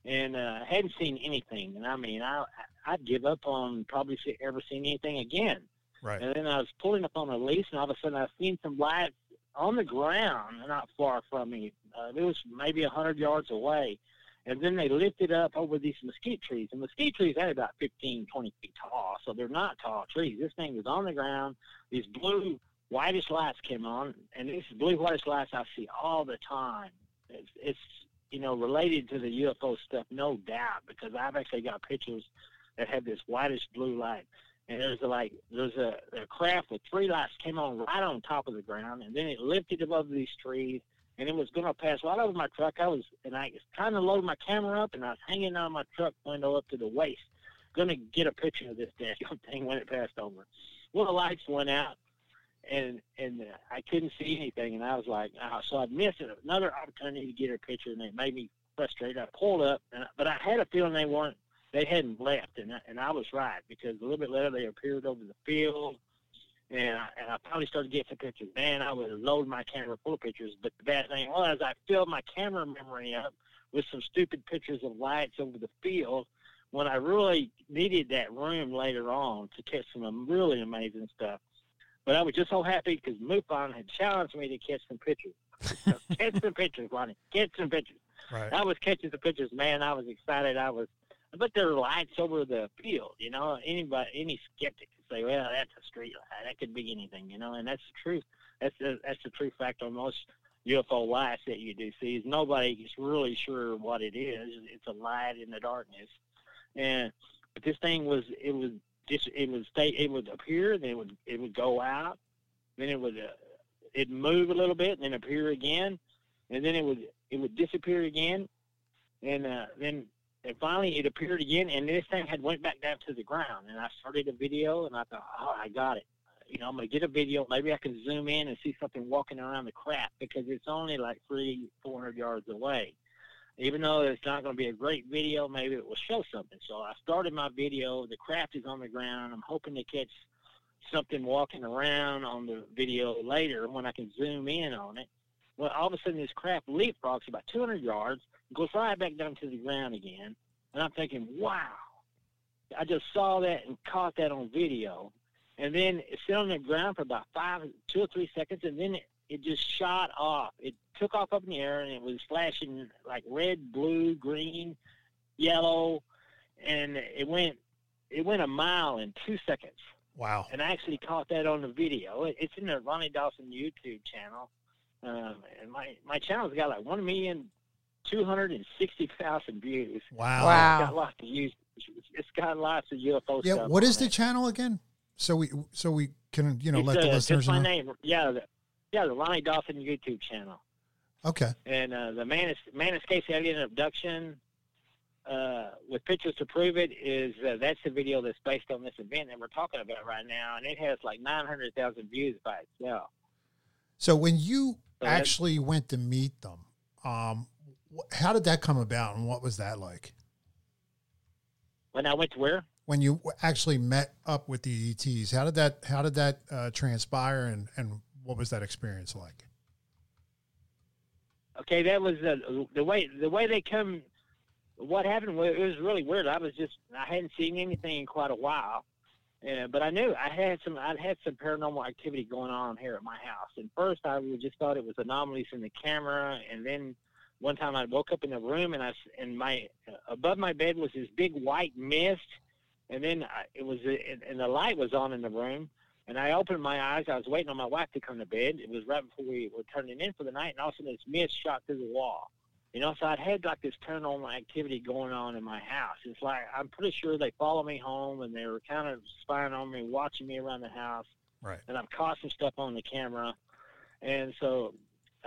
and uh, hadn't seen anything. And I mean, I I'd give up on probably see, ever seeing anything again.
right.
And then I was pulling up on a lease, and all of a sudden I seen some lights on the ground, not far from me. Uh, it was maybe a hundred yards away. And then they lifted up over these mesquite trees. And mesquite trees are about 15, 20 feet tall, so they're not tall trees. This thing was on the ground. These blue, whitish lights came on, and these blue, whitish lights I see all the time. It's, it's you know, related to the UFO stuff, no doubt, because I've actually got pictures that have this whitish blue light and there's like there's a, a craft with three lights came on right on top of the ground, and then it lifted above these trees, and it was going to pass right over my truck. I was and I was trying to load my camera up, and I was hanging on my truck window up to the waist, going to get a picture of this damn [LAUGHS] thing when it passed over. Well, the lights went out, and and uh, I couldn't see anything, and I was like, oh, so I'd missed another opportunity to get a picture, and it made me frustrated. I pulled up, and but I had a feeling they weren't they hadn't left, and I, and I was right because a little bit later they appeared over the field, and I, and I finally started getting some pictures. Man, I was loading my camera full of pictures, but the bad thing was I filled my camera memory up with some stupid pictures of lights over the field when I really needed that room later on to catch some really amazing stuff. But I was just so happy because MUFON had challenged me to catch some pictures. So [LAUGHS] catch some pictures, Ronnie. Catch some pictures.
Right.
I was catching the pictures, man. I was excited. I was, but there were lights over the field. You know, anybody, any skeptic could say, "Well, that's a street light. That could be anything." You know, and that's the truth. That's the that's the true fact on most UFO lights that you do see. Is nobody is really sure what it is. It's a light in the darkness, and but this thing was it was just it would stay it would appear then it would it would go out then it would uh, it'd move a little bit and then appear again and then it would it would disappear again and uh, then and finally it appeared again and this thing had went back down to the ground and I started a video and I thought oh I got it you know I'm gonna get a video maybe I can zoom in and see something walking around the crap because it's only like three four hundred yards away even though it's not going to be a great video, maybe it will show something. So I started my video. The craft is on the ground. I'm hoping to catch something walking around on the video later when I can zoom in on it. Well, all of a sudden, this craft leapfrogs about 200 yards, goes right back down to the ground again. And I'm thinking, wow, I just saw that and caught that on video. And then it sat on the ground for about five, two or three seconds, and then it, it just shot off. It took off up in the air, and it was flashing like red, blue, green, yellow, and it went it went a mile in two seconds.
Wow.
And I actually caught that on the video. It's in the Ronnie Dawson YouTube channel. Um, and my, my channel's got like one million two hundred and sixty thousand views.
Wow.
It's
Wow.
got lots of views. It's got lots of UFO
Yeah.
stuff.
What is the
it.
channel again? So we so we can you know
It's,
let the
uh,
listeners
just my
know.
name. Yeah, the, yeah, the Ronnie Dawson YouTube channel.
Okay.
And uh, the Man, Man Escapes Alien Abduction uh, with pictures to prove it is uh, that's the video that's based on this event that we're talking about right now, and it has like 900,000 views by itself.
So when you
So that's-
actually went to meet them, um, how did that come about, and what was that like?
When I went to where?
When you actually met up with the ETs, how did that how did that uh, transpire, and and what was that experience like?
Okay, that was uh, the way the way they come. What happened was it was really weird. I was just I hadn't seen anything in quite a while, uh, but I knew I had some I'd had some paranormal activity going on here at my house. And first I just thought it was anomalies in the camera, and then one time I woke up in the room and I and my uh, above my bed was this big white mist, and then I, it was uh, and the light was on in the room. And I opened my eyes. I was waiting on my wife to come to bed. It was right before we were turning in for the night, and all of a sudden this mist shot through the wall. You know, so I'd had like this paranormal activity going on in my house. It's like I'm pretty sure they follow me home, and they were kind of spying on me, watching me around the house.
Right.
And I've caught some stuff on the camera, and so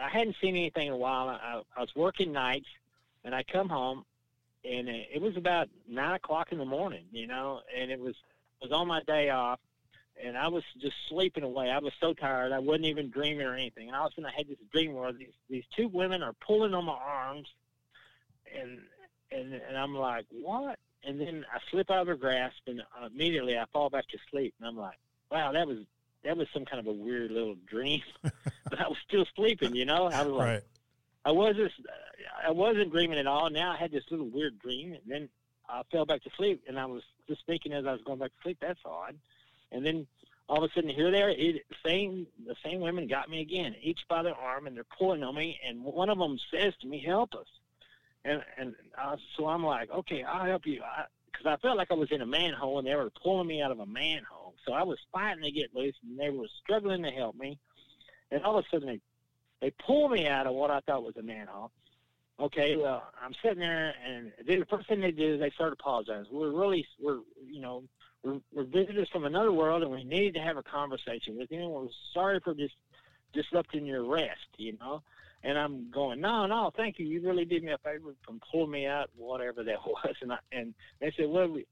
I hadn't seen anything in a while. I, I was working nights, and I come home, and it it was about nine o'clock in the morning. You know, and it was it was on my day off and I was just sleeping away. I was so tired. I wasn't even dreaming or anything. And all of a sudden, I had this dream where these these two women are pulling on my arms, and and and I'm like, what? And then I slip out of their grasp, and uh, immediately I fall back to sleep. And I'm like, wow, that was that was some kind of a weird little dream. [LAUGHS] but I was still sleeping, you know. I was like,
Right.
I wasn't uh, I wasn't dreaming at all. Now I had this little weird dream, and then I fell back to sleep, and I was just thinking as I was going back to sleep, that's odd. And then all of a sudden, here they are, it, same the same women got me again, each by their arm, and they're pulling on me, and one of them says to me, "Help us!" And and uh, so I'm like, "Okay, I'll help you," because I, felt like I was in a manhole, and they were pulling me out of a manhole. So I was fighting to get loose, and they were struggling to help me. And all of a sudden, they they pull me out of what I thought was a manhole. Okay, well, I'm sitting there, and the first thing they do is they start apologizing. We're really, we're, you know, we're, we're visitors from another world, and we needed to have a conversation with you. And we're sorry for just disrupting your rest, you know. And I'm going, no, no, thank you. You really did me a favor from pulling me out, whatever that [LAUGHS] was. And I, and they said, well, we,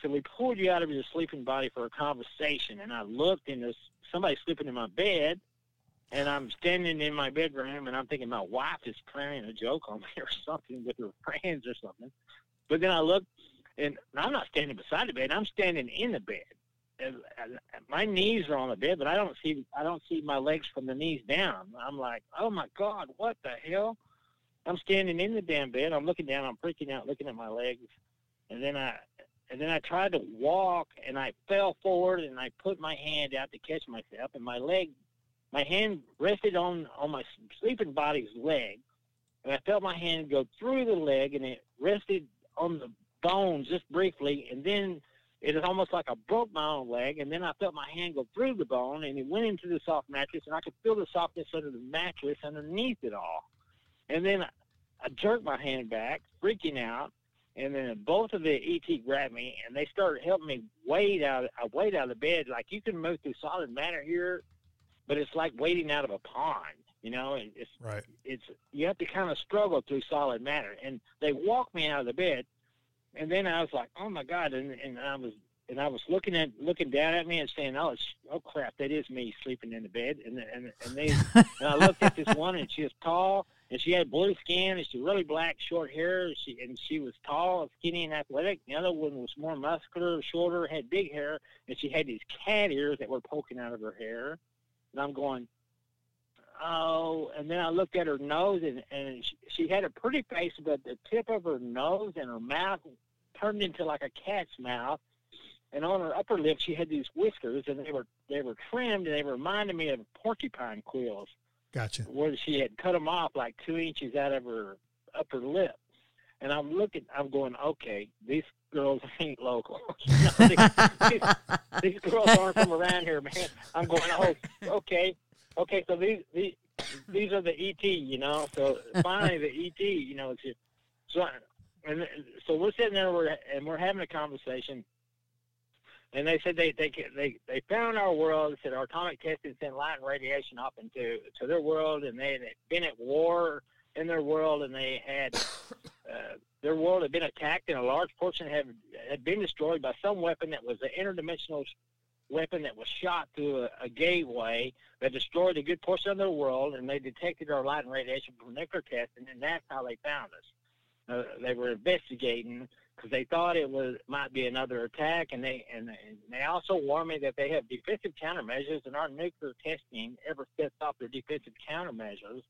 so we pulled you out of your sleeping body for a conversation. And I looked, and there's somebody sleeping in my bed. And I'm standing in my bedroom, and I'm thinking my wife is playing a joke on me [LAUGHS] or something with her friends or something. But then I look, and I'm not standing beside the bed. I'm standing in the bed. And, and my knees are on the bed, but I don't see I don't see my legs from the knees down. I'm like, oh my god, what the hell? I'm standing in the damn bed. I'm looking down. I'm freaking out, looking at my legs, and then I and then I tried to walk, and I fell forward, and I put my hand out to catch myself, and my leg, my hand rested on on my sleeping body's leg, and I felt my hand go through the leg, and it rested on the bone just briefly, and then it was almost like I broke my own leg, and then I felt my hand go through the bone, and it went into the soft mattress, and I could feel the softness under the mattress underneath it all. And then I, I jerked my hand back, freaking out, and then both of the ET grabbed me, and they started helping me wade out. I wade out of the bed like you can move through solid matter here, but it's like wading out of a pond. You know, it's
Right.
it's you have to kind of struggle through solid matter. And they walked me out of the bed, and then I was like, oh my god! And and I was and I was looking at looking down at me and saying, oh it's, oh crap, that is me sleeping in the bed. And and and they and I looked at this [LAUGHS] one, and she was tall, and she had blue skin, and she had really black short hair. And she and she was tall, and skinny, and athletic. The other one was more muscular, shorter, had big hair, and she had these cat ears that were poking out of her hair. And I'm going, oh, and then I looked at her nose, and, and she, she had a pretty face, but the tip of her nose and her mouth turned into like a cat's mouth. And on her upper lip, she had these whiskers, and they were they were trimmed, and they reminded me of porcupine quills,
Gotcha.
where she had cut them off like two inches out of her upper lip. And I'm looking, I'm going, okay, these girls [LAUGHS] ain't local. [LAUGHS] these, these, these girls aren't from around here, man. I'm going, oh, okay, okay. So these these these are the ET, you know. So finally, the ET, you know, it's just, so and so we're sitting there, we're and we're having a conversation. And they said they they they they found our world. They Said our atomic testing sent light and radiation up into to their world, and they had been at war in their world, and they had uh, their world had been attacked, and a large portion had had been destroyed by some weapon that was an interdimensional weapon that was shot through a, a gateway that destroyed a good portion of their world, and they detected our light and radiation from nuclear testing, and that's how they found us. Uh, they were investigating because they thought it was might be another attack, and they and, and they also warned me that they have defensive countermeasures, and our nuclear testing ever sets off their defensive countermeasures,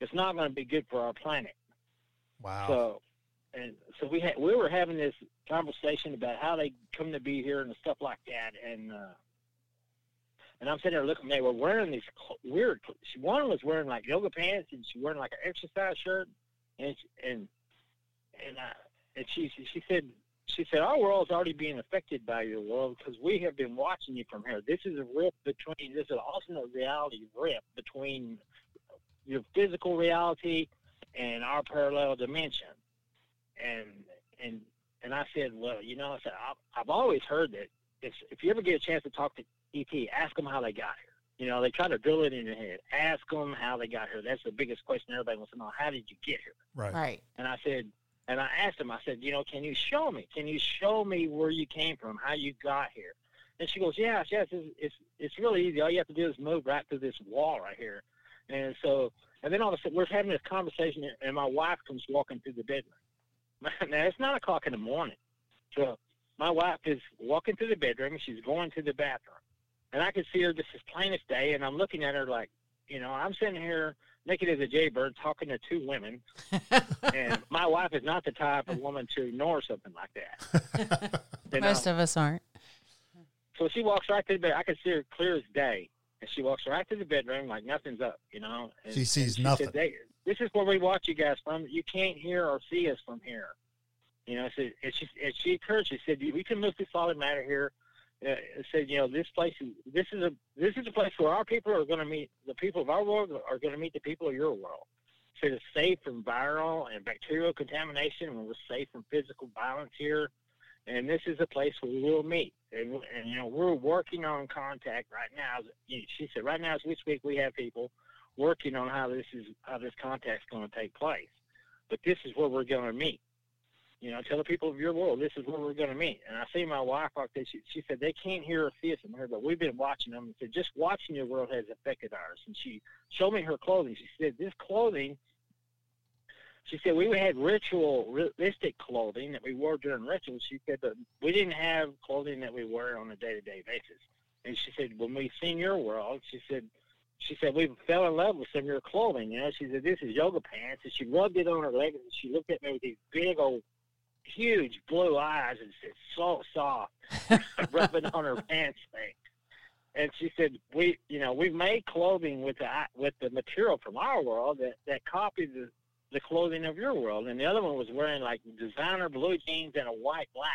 it's not going to be good for our planet.
Wow.
So, and so we had we were having this conversation about how they come to be here and stuff like that, and uh, and I'm sitting there looking. At they were wearing these weird. She, one was wearing like yoga pants, and she wearing like an exercise shirt, and and and and she she said she said our world's already being affected by your world because we have been watching you from here. This is a rift between this is an alternate reality rift between your physical reality and our parallel dimension. And and and I said, well, you know, I said I've, I've always heard that if if you ever get a chance to talk to ET, ask them how they got here. You know, they try to drill it in your head. Ask them how they got here. That's the biggest question everybody wants to know. How did you get here?
Right.
Right.
And I said, and I asked him, I said, you know, can you show me? Can you show me where you came from, how you got here? And she goes, yes, yes, it's, it's, it's really easy. All you have to do is move right through this wall right here. And so, and then all of a sudden, we're having this conversation, and my wife comes walking through the bedroom. [LAUGHS] Now, it's 9 o'clock in the morning. So my wife is walking through the bedroom, and she's going to the bathroom. And I can see her just as plain as day, and I'm looking at her like, you know, I'm sitting here naked as a jaybird talking to two women, [LAUGHS] and my wife is not the type of woman to ignore something like that. [LAUGHS] You know?
Most of us aren't.
So she walks right to the bed. I can see her clear as day, and she walks right to the bedroom like nothing's up, you know. And,
She sees
and she
nothing.
Said, they, this is where we watch you guys from. You can't hear or see us from here. You know, so, and she and she encouraged. She said, "We can move through solid matter here." Uh, said, "You know, this place this is a this is a place where our people are going to meet the people of our world are going to meet the people of your world." Said it's safe from viral and bacterial contamination, and we're safe from physical violence here. And this is a place where we'll meet. And, and you know, we're working on contact right now. She said, right now as we speak, we have people working on how this is how this contact's going to take place. But this is where we're going to meet. You know, tell the people of your world this is where we're going to meet. And I see my wife out there. She, she said they can't hear or see us in here, but we've been watching them. And said just watching your world has affected ours. And she showed me her clothing. She said this clothing. She said we had ritualistic clothing that we wore during rituals. She said that we didn't have clothing that we wear on a day-to-day basis. And she said when we seen your world, she said she said we fell in love with some of your clothing. You know, she said this is yoga pants, and she rubbed it on her legs, and she looked at me with these big old, huge blue eyes, and said so soft, [LAUGHS] [LAUGHS] rubbing on her pants thing. And she said we, you know, we've made clothing with the with the material from our world that that copied the the clothing of your world. And the other one was wearing like designer blue jeans and a white blouse.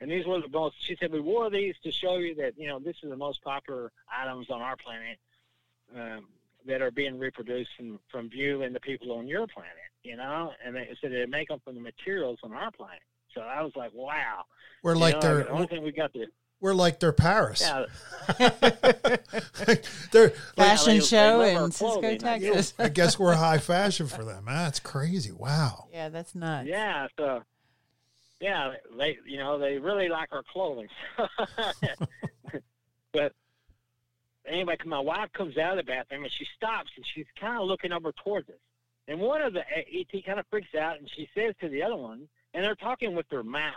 And these were the most. She said we wore these to show you that you know this is the most popular items on our planet um, that are being reproduced from, from you and the people on your planet, you know, and they said they make them from the materials on our planet. So I was like, wow.
We're
You
like
know,
their
the only thing we got to,
we're like their Paris.
yeah, [LAUGHS]
they're
Fashion
they- they
show
love
in Cisco,
I guess.
Texas.
I guess we're high fashion for them. Man, That's crazy. Wow.
yeah, that's nuts.
yeah, so, yeah, they, you know, they really like our clothing. [LAUGHS] but anyway, my wife comes out of the bathroom and she stops and she's kind of looking over towards us. And one of the eh, ET kind of freaks out and she says to the other one, and they're talking with their mouths.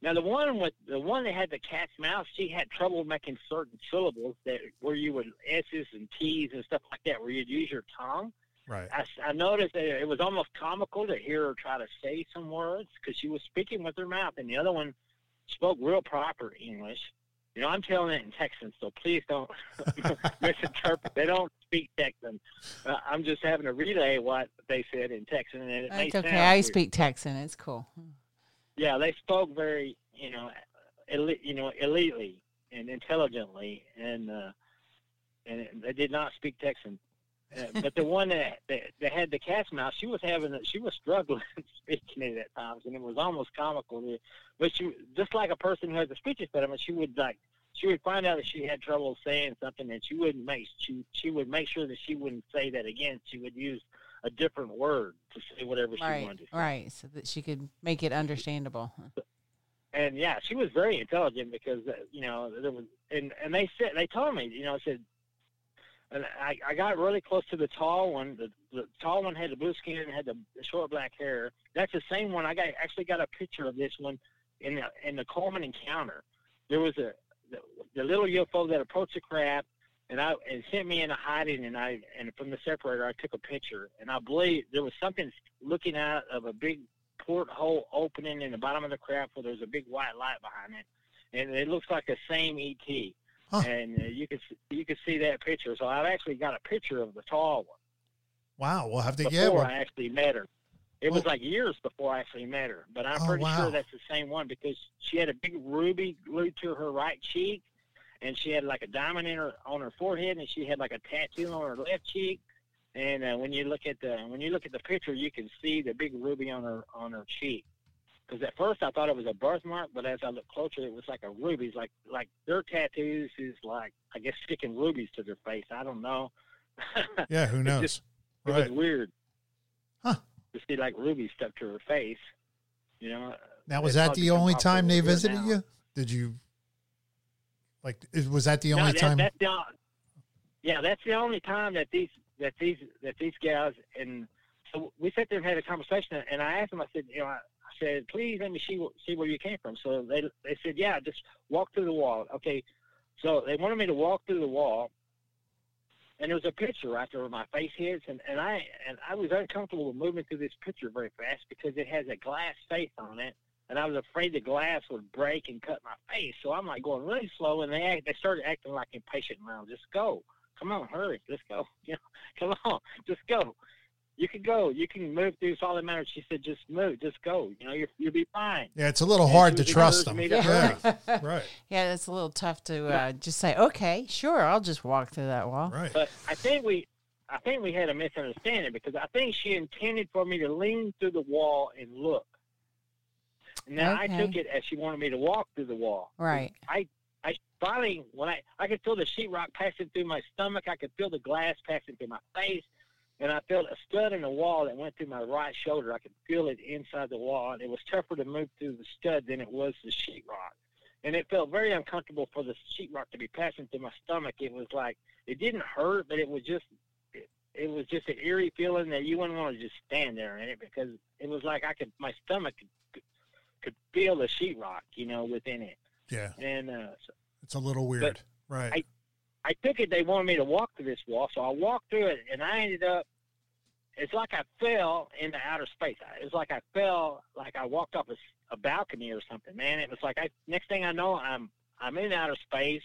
Now the one with the one that had the cat's mouth, she had trouble making certain syllables that where you would s's and t's and stuff like that, where you'd use your tongue.
Right.
I, I noticed that it was almost comical to hear her try to say some words because she was speaking with her mouth, and the other one spoke real proper English. You know, I'm telling it in Texan, so please don't [LAUGHS] misinterpret. They don't speak Texan. Uh, I'm just having to relay what they said in Texan, and it may
It's okay. I
weird.
speak Texan. It's cool.
yeah, they spoke very, you know, elite, you know, elitely and intelligently, and uh, and they did not speak Texan. Uh, but the one that, that that had the cat's mouth, she was having, a, she was struggling [LAUGHS] speaking it at times, and it was almost comical. But she, just like a person who has a speech impediment, she would like, she would find out that she had trouble saying something, and she wouldn't make, she she would make sure that she wouldn't say that again. She would use a different word to say whatever
right,
she wanted.
Right, so that she could make it understandable.
and yeah, she was very intelligent because uh, you know there was and and they said they told me you know I said and I, I got really close to the tall one. The, the tall one had the blue skin and had the, the short black hair. That's the same one. I got actually got a picture of this one in the in the Coleman encounter. There was a the, the little UFO that approached the craft and I and sent me into hiding and I and from the separator I took a picture and I believe there was something looking out of a big porthole opening in the bottom of the craft where there's a big white light behind it and it looks like the same ET
Huh.
and uh, you can you can see that picture so I've actually got a picture of the tall one
Wow, we'll have to
before
get one.
I actually met her. It was like years before I actually met her, but I'm
Oh,
pretty
wow.
sure that's the same one because she had a big ruby glued to her right cheek, and she had like a diamond in her on her forehead, and she had like a tattoo on her left cheek. And uh, when you look at the when you look at the picture, you can see the big ruby on her on her cheek. Because at first I thought it was a birthmark, but as I looked closer, it was like a ruby. Like like their tattoos is like I guess sticking rubies to their face. I don't know. [LAUGHS]
Yeah, who
It
knows?
just- it
right.
was weird.
Huh.
To see like rubies stuck to her face, you know.
Now, was that the only time they visited
now.
you? Did you like? Was that the
No,
only
that-
time?
That's the, yeah, that's the only time that these that these that these guys and so we sat there and had a conversation, and I asked them. I said, you know, said, please let me see see where you came from. So they they said, yeah, just walk through the wall. Okay, so they wanted me to walk through the wall. And there was a picture right there where my face hits, and, and I and I was uncomfortable with moving through this picture very fast because it has a glass face on it, and I was afraid the glass would break and cut my face. So I'm like going really slow, and they act, they started acting like impatient. Now, just go, come on, hurry, let's go. [LAUGHS] You know, come on, just go. You can go. You can move through. It's all that matters. She said, just move, just go. You know, you you'll be fine.
yeah, it's a little
And
hard to trust them.
encouraging to
Yeah,
hurry. [LAUGHS]
right,
yeah, it's a little tough to uh, just say, okay, sure, I'll just walk through that wall.
right.
But I think we, I think we had a misunderstanding because I think she intended for me to lean through the wall and look. And now I took it as she wanted me to walk through the wall.
Right.
I I finally, when I I could feel the sheetrock passing through my stomach, I could feel the glass passing through my face, and I felt a stud in the wall that went through my right shoulder. I could feel it inside the wall, and it was tougher to move through the stud than it was the sheetrock. And it felt very uncomfortable for the sheetrock to be passing through my stomach. It was like it didn't hurt, but it was just it, it was just an eerie feeling that you wouldn't want to just stand there in it because it was like I could my stomach could could feel the sheetrock, you know, within it.
Yeah,
And uh, so
it's a little weird. Right.
I took it they wanted me to walk through this wall, so I walked through it, and I ended up. It's like I fell into outer space. It's like I fell, like I walked off a balcony or something. Man, it was like I. Next thing I know, I'm I'm in outer space,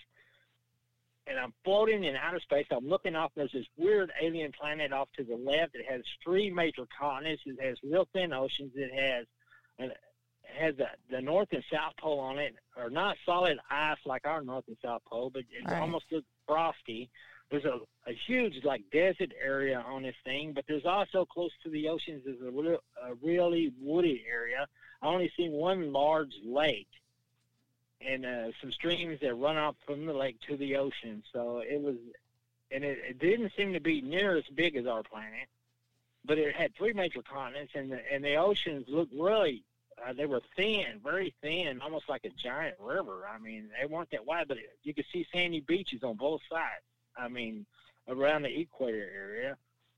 and I'm floating in outer space. I'm looking off. There's this weird alien planet off to the left. It has three major continents. It has real thin oceans. It has, an, it has the, the North and South Pole on it, or not solid ice like our North and South Pole, but it
Right.
almost looks frosty. There's a, a huge like desert area on this thing, but there's also close to the oceans. There's a, real, a really woody area. I only seen one large lake, and uh, some streams that run off from the lake to the ocean. So it was, and it, it didn't seem to be near as big as our planet, but it had three major continents, and the and the oceans looked really. Uh, they were thin, very thin, almost like a giant river. I mean, they weren't that wide, but you could see sandy beaches on both sides. I mean, around the equator area,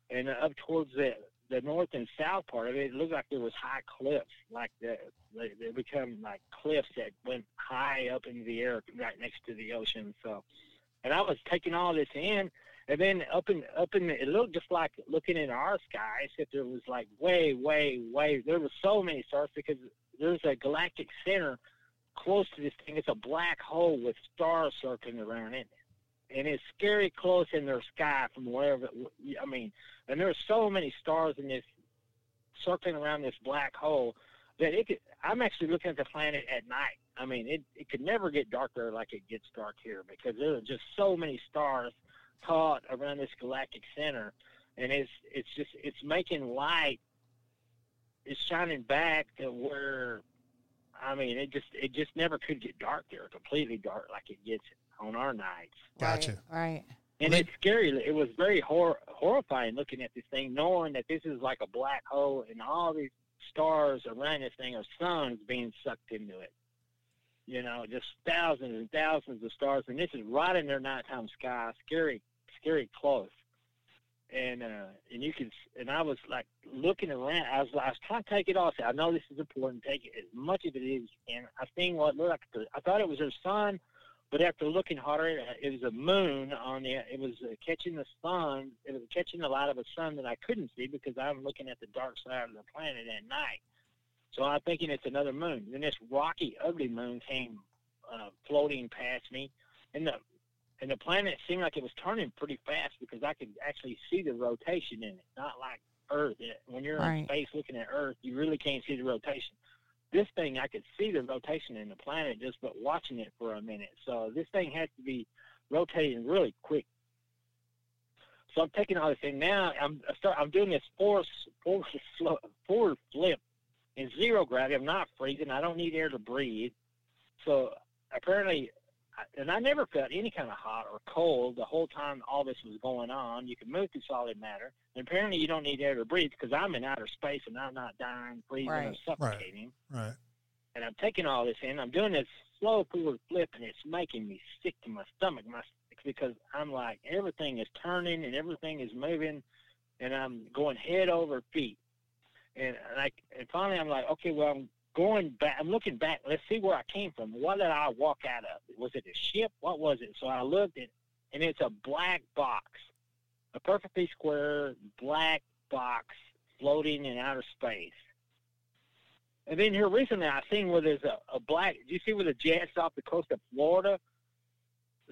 and up towards the the north and south part of it, it looked like there was high cliffs, like the, they, they become like cliffs that went high up into the air, right next to the ocean. So, and I was taking all this in, and then up in up in the, it looked just like looking in our sky, except there was like way, way, way. There was so many stars because there's a galactic center close to this thing. It's a black hole with stars circling around it, and it's scary close in their sky from wherever. I mean, and there's so many stars in this circling around this black hole. that it could. I'm actually looking at the planet at night. I mean, it it could never get darker like it gets dark here because there are just so many stars caught around this galactic center, and it's it's just it's making light. It's shining back to where, I mean, it just it just never could get dark there, completely dark like it gets on our nights.
Gotcha.
Right. right.
And
Well,
it's scary. It was very hor- horrifying looking at this thing, knowing that this is like a black hole and all these stars around this thing are suns being sucked into it. You know, just thousands and thousands of stars, and this is right in their nighttime sky. Scary, scary close. And uh, and you can, and I was like looking around. I was, I was trying to take it all. I I know this is important. Take it as much of it you can. I seen what looked like. The, I thought it was their sun, but after looking harder, it was a moon on the. It was uh, catching the sun. It was catching the light of a sun that I couldn't see because I'm looking at the dark side of the planet at night. So I'm thinking it's another moon. Then this rocky, ugly moon came uh, floating past me, and the and the planet seemed like it was turning pretty fast because I could actually see the rotation in it. Not like Earth. When you're in space looking at Earth, you really can't see the rotation this thing I could see the rotation in the planet just but watching it for a minute. So this thing has to be rotating really quick. So I'm taking all this thing now. I'm I start. I'm doing this force forward forward flip in zero gravity. I'm not freezing. I don't need air to breathe. So apparently, and I never felt any kind of hot or cold the whole time all this was going on. You can move through solid matter. And apparently, you don't need air to breathe because I'm in outer space and I'm not dying, freezing, or
Right.
suffocating
Right.
and I'm taking all this in. I'm doing this slow forward flip, and it's making me sick to my stomach. My because I'm like everything is turning and everything is moving, and I'm going head over feet. And like, and finally, I'm like, okay, well, I'm going back. I'm looking back. Let's see where I came from. What did I walk out of? Was it a ship? What was it? So I looked at, and it's a black box, a perfectly square black box floating in outer space. And then here recently, I seen where there's a, a black. Do you see where the jets off the coast of Florida?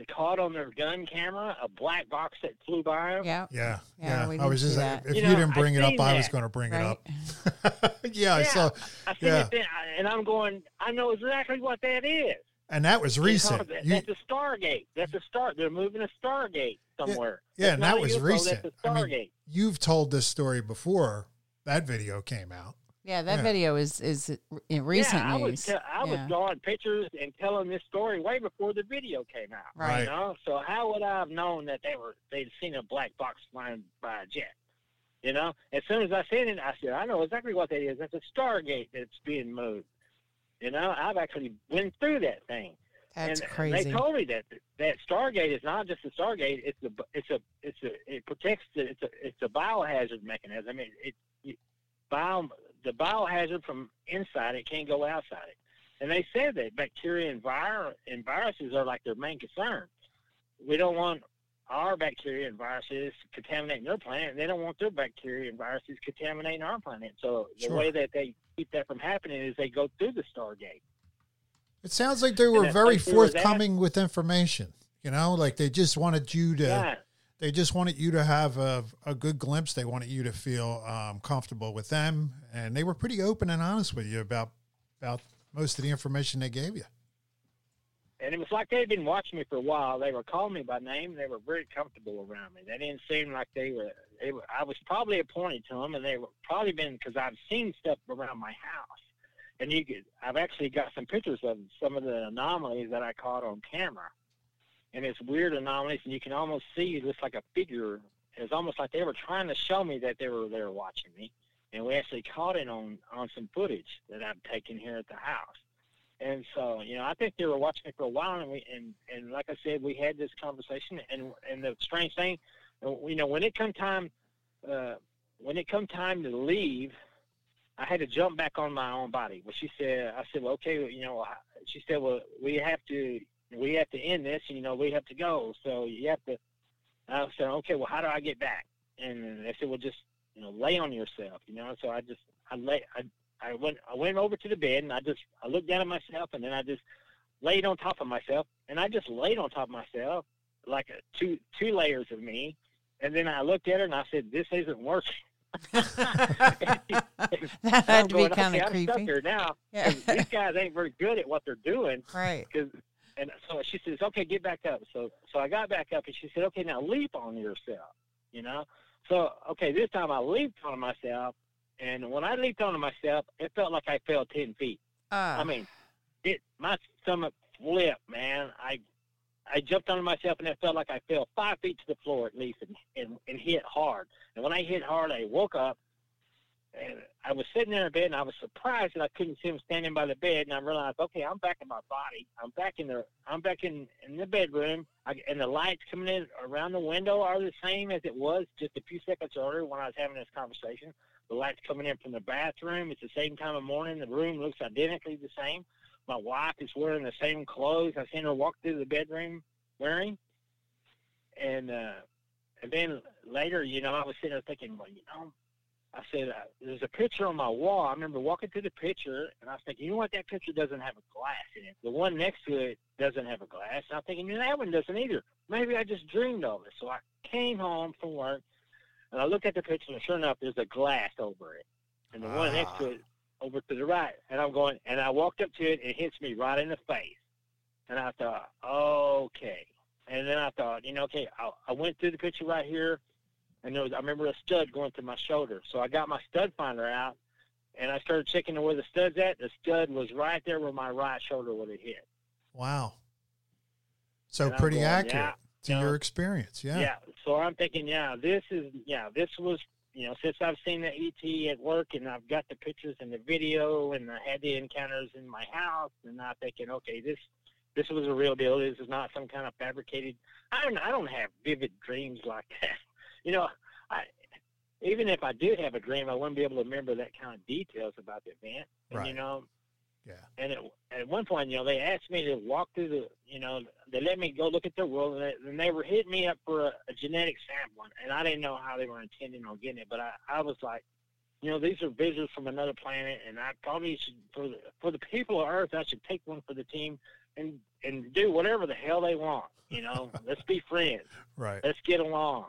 They caught on their gun camera a black box that flew by them.
Yeah.
Yeah.
Yeah,
Yeah. I was just
that.
if
You
you,
know,
didn't
I
bring it up,
seen
I was going to bring
Right.
it up. [LAUGHS] yeah, I
Yeah.
saw,
I seen
Yeah.
it then, and I'm going. I know exactly what that is.
and that was recent.
that-
You,
that's a Stargate. That's a star. They're moving a Stargate somewhere.
yeah,
That's
and that was
UFO,
recent.
That's a
I mean, you've told this story before that video came out.
Yeah, that
Yeah.
video is is in recent
yeah, I was
news.
te- I was
Yeah.
drawing pictures and telling this story way before the video came out.
Right.
You know, so how would I have known that they were they'd seen a black box flying by a jet? You know, as soon as I seen it, I said, I know exactly what that is. That's a Stargate that's being moved. You know, I've actually went through that thing.
That's
and
crazy.
They told me that that Stargate is not just a Stargate. It's a it's a it's a it protects the it's a it's a biohazard mechanism. It it, it bio the biohazard from inside it can't go outside it. And they said that bacteria and vir and viruses are like their main concern. We don't want our bacteria and viruses contaminating their planet, and they don't want their bacteria and viruses contaminating our planet. So the
Sure.
way that they keep that from happening is they go through the Stargate.
It sounds like they were very
place we were at-
forthcoming with information. You know, like they just wanted you to.
Yeah.
They just wanted you to have a, a good glimpse. They wanted you to feel um, comfortable with them, and they were pretty open and honest with you about about most of the information they gave you.
and it was like they'd been watching me for a while. They were calling me by name. They were very comfortable around me. They didn't seem like they were. They were. I was probably appointed to them, and they were probably been because I've seen stuff around my house, and you could. I've actually got some pictures of some of the anomalies that I caught on camera, and it's weird anomalies, and you can almost see looks like a figure. It's almost like they were trying to show me that they were there watching me, and we actually caught it on on some footage that I've taken here at the house. And so, you know, I think they were watching it for a while, and we and and like I said, we had this conversation, and and the strange thing, you know, when it come time, uh, when it come time to leave, I had to jump back on my own body. Well, she said, I said, well, okay, you know, she said, well, we have to we have to end this, and you know, we have to go, so you have to. I said, okay, well, how do I get back? And they said, well, just you know, lay on yourself, you know. So I just I lay I I went I went over to the bed and I just I looked down at myself and then I just laid on top of myself and I just laid on top of myself like a two two layers of me and then I looked at her and I said this isn't working [LAUGHS] [LAUGHS]
that had to be kind
okay,
of
I'm stuck
creepy.
here now.
Yeah.
These guys ain't very good at what they're doing. [LAUGHS]
right.
Cause, and so she says, "Okay, get back up." So, so I got back up, and she said, "Okay, now leap on yourself." You know. So, okay, this time I leaped on myself, and when I leaped on myself, it felt like I fell ten feet.
Uh,
I mean, it my stomach flipped, man. I I jumped on myself, and it felt like I fell five feet to the floor at least, and, and and hit hard. And when I hit hard, I woke up, and I was sitting there in bed, and I was surprised that I couldn't see him standing by the bed. And I realized, okay, I'm back in my body. I'm back in the I'm back in in the bedroom, I, and the lights coming in around the window are the same as it was just a few seconds earlier when I was having this conversation. The lights coming in from the bathroom. It's the same time of morning. The room looks identically the same. My wife is wearing the same clothes. I seen her walk through the bedroom wearing. And uh, and then later, you know, I was sitting there thinking, well, you know, I said, uh, there's a picture on my wall. I remember walking to the picture, and I was thinking, you know what, that picture doesn't have a glass in it. The one next to it doesn't have a glass. And I'm thinking, you know, that one doesn't either. Maybe I just dreamed of it. So I came home from work, and I looked at the picture, and sure enough, there's a glass over it. And the one next to
Ah.
it over to the right. And I'm going, and I walked up to it, and it hits me right in the face. And I thought, okay. And then I thought, you know, okay, I, I went through the picture right here, and there was, I remember a stud going through my shoulder. So I got my stud finder out, and I started checking where the stud's at. The stud was right there where my right shoulder would have hit.
Wow. So
And
pretty
going,
accurate
yeah,
to your experience. Yeah.
Yeah. So I'm thinking, yeah, this is, yeah, this was, you know, since I've seen the ET at work and I've got the pictures and the video and I had the encounters in my house, and I'm thinking, okay, this, this was a real deal. This is not some kind of fabricated. I don't, I don't have vivid dreams like [LAUGHS] that. You know, I, even if I did have a dream, I wouldn't be able to remember that kind of details about the event. And,
Right.
You know,
Yeah.
and at, at one point, you know, they asked me to walk through the, you know, they let me go look at their world, and they, and they were hitting me up for a, a genetic sample, and I didn't know how they were intending on getting it, but I, I was like, you know, these are visitors from another planet, and I probably should, for the, for the people of Earth, I should take one for the team and and do whatever the hell they want. You know, [LAUGHS] let's be friends
Right.
let's get along.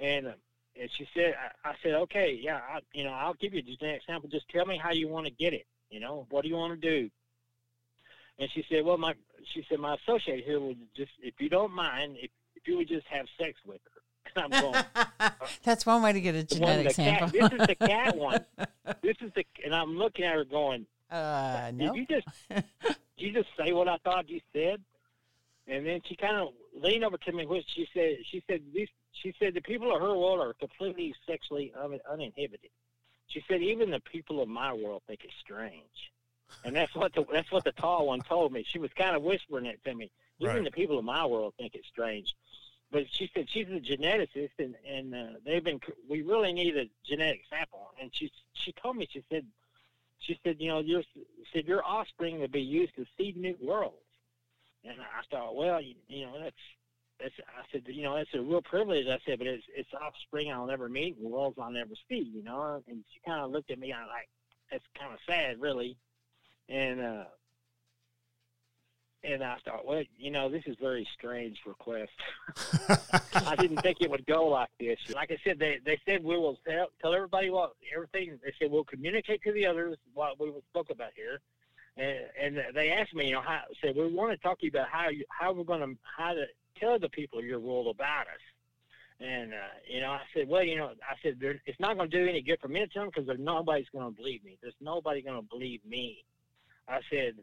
And uh, and she said, I, I said, okay, yeah, I, you know, I'll give you just an example. Just tell me how you want to get it. You know, what do you want to do? And she said, well, my, she said, my associate here would just, if you don't mind, if, if you would just have sex with her. [LAUGHS] And I'm going, [LAUGHS]
That's one way to get a genetic sample.
cat, this is the cat [LAUGHS] one. This is the, and I'm looking at her going,
uh,
did
no.
you just did you just say what I thought you said? And then she kind of leaned over to me, which she said, she said these, she said the people of her world are completely sexually un, uninhibited. She said even the people of my world think it's strange, and that's what the that's what the tall one told me. She was kind of whispering it to me. Even
Right.
the people of my world think it's strange. But she said she's a geneticist, and and uh, they've been. We really need a genetic sample. And she she told me she said she said, you know, your said your offspring would be used to seed new worlds. And I thought, well, you, you know, that's I said, you know, it's a real privilege. I said, but it's it's offspring I'll never meet, and worlds I'll never see. You know, and she kind of looked at me. I like, that's kind of sad, really. And uh, and I thought, well, you know, this is very strange request. [LAUGHS] I didn't think it would go like this. Like I said, they they said we will tell, tell everybody what everything. They said we'll communicate to the others what we spoke about here, and and they asked me, you know, how said we want to talk to you about how you how we're going to how to tell the people your world about us. And uh, you know, I said, well, you know, I said it's not going to do any good for me to tell them because nobody's going to believe me. There's nobody going to believe me. I said,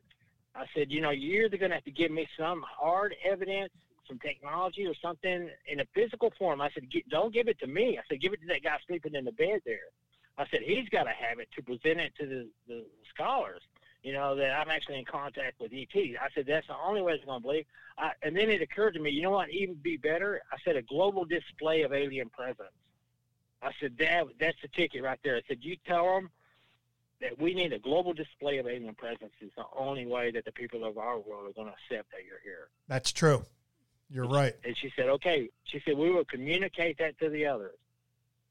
I said, you know, you're either going to have to give me some hard evidence, some technology or something in a physical form. I said, "Gi- don't give it to me. I said, give it to that guy sleeping in the bed there. I said, he's got to have it to present it to the, the scholars, you know, that I'm actually in contact with ET. I said, that's the only way it's going to believe. I, and then it occurred to me, you know what, even be better? I said, a global display of alien presence. I said, that, that's the ticket right there. I said, you tell them that we need a global display of alien presence is the only way that the people of our world are going to accept that you're here.
That's true. You're right.
And she said, okay. She said, we will communicate that to the others.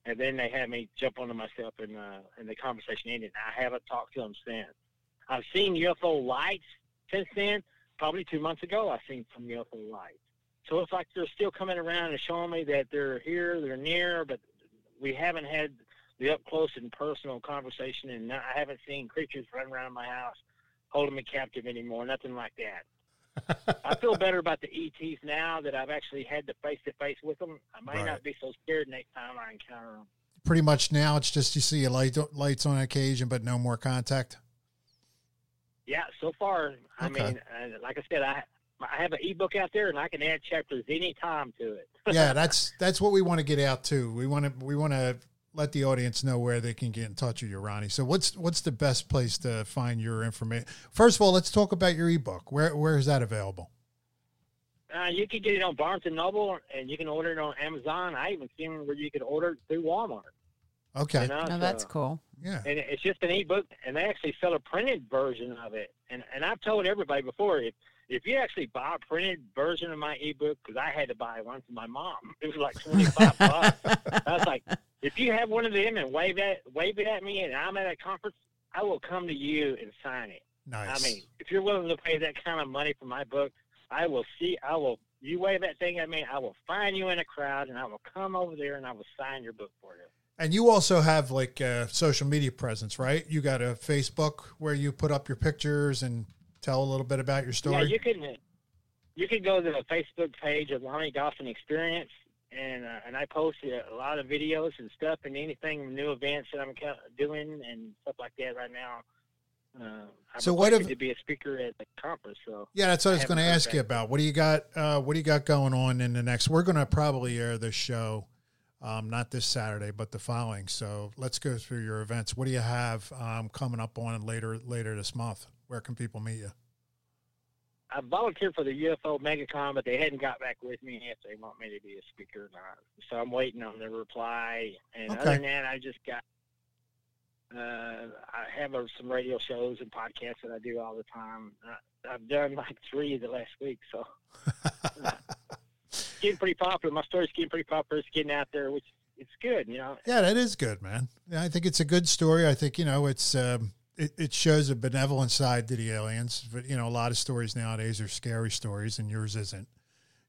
And then they had me jump onto myself and, uh, and the conversation ended. I haven't talked to them since. I've seen UFO lights since then. Probably two months ago, I seen some UFO lights. So it's like they're still coming around and showing me that they're here, they're near, but we haven't had the up close and personal conversation, and I haven't seen creatures run around my house holding me captive anymore. Nothing like that. [LAUGHS] I feel better about the ETs now that I've actually had the face to face with them. I might
Right.
not be so scared next time I encounter them.
Pretty much now, it's just you see a light lights on occasion, but no more contact.
Yeah, so far, I
Okay.
mean, uh, like I said, I I have an ebook out there, and I can add chapters any time to it. [LAUGHS]
yeah, that's that's what we want to get out to. We want to we want to let the audience know where they can get in touch with you, Ronnie. So what's what's the best place to find your information? First of all, let's talk about your ebook. Where where is that available?
Uh, you can get it on Barnes and Noble, and you can order it on Amazon. I even seen where you could order it through Walmart.
Okay,
You know,
Oh, that's
uh,
cool.
yeah,
and it's just an ebook, and they actually sell a printed version of it. And and I've told everybody before if if you actually buy a printed version of my ebook, because I had to buy one for my mom, [LAUGHS] it was like twenty five [LAUGHS] bucks. I was like, if you have one of them and wave at wave it at me, and I'm at a conference, I will come to you and sign it.
nice.
I mean, if you're willing to pay that kind of money for my book, I will see. I will. You wave that thing at me, I will find you in a crowd, and I will come over there and I will sign your book for you.
And you also have like a social media presence, right? You got a Facebook where you put up your pictures and tell a little bit about your story.
Yeah, you can. You can go to the Facebook page of Ronnie Dawson Experience, and uh, and I post a lot of videos and stuff, and anything new events that I'm doing and stuff like that right now. Uh, I'm
So what if-
to be a speaker at the conference? So
Yeah, that's what I was going to ask you about. What do you got? Uh, what do you got going on in the next? We're going to probably air this show, um, not this Saturday, but the following. So let's go through your events. What do you have um, coming up on later later this month? Where can people meet you?
I volunteered for the UFO MegaCon, but they hadn't got back with me if they want me to be a speaker or not. So I'm waiting on their reply. And
Okay.
other than that, I just got. Uh, I have uh, some radio shows and podcasts that I do all the time. I, I've done like three the last week, so [LAUGHS] [LAUGHS] it's getting pretty popular. My story's getting pretty popular. It's getting out there, which it's good, you know.
Yeah, that is good, man. Yeah, I think it's a good story. I think you know it's um, it, it shows a benevolent side to the aliens. But you know, a lot of stories nowadays are scary stories, and yours isn't.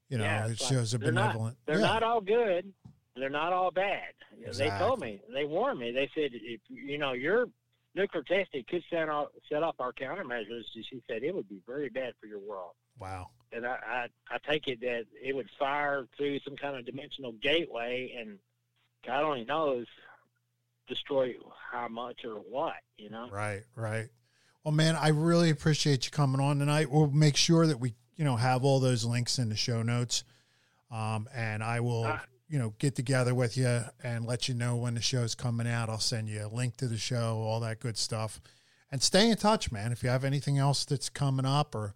You know,
Yeah,
it
like-
shows a
they're not-
benevolent.
They're
yeah.
not all good. They're not all bad. They told me. They warned me. They said, if you know your nuclear testing could set off set off our countermeasures. She said it would be very bad for your world.
wow.
And I, I, I take it that it would fire through some kind of dimensional gateway, and God only knows destroy how much or what. You know.
Right, right. Well, man, I really appreciate you coming on tonight. We'll make sure that we, you know, have all those links in the show notes. Um, and I will,
Ah.
you know, get together with you and let you know when the show's coming out. I'll send you a link to the show, all that good stuff. And stay in touch, man. If you have anything else that's coming up or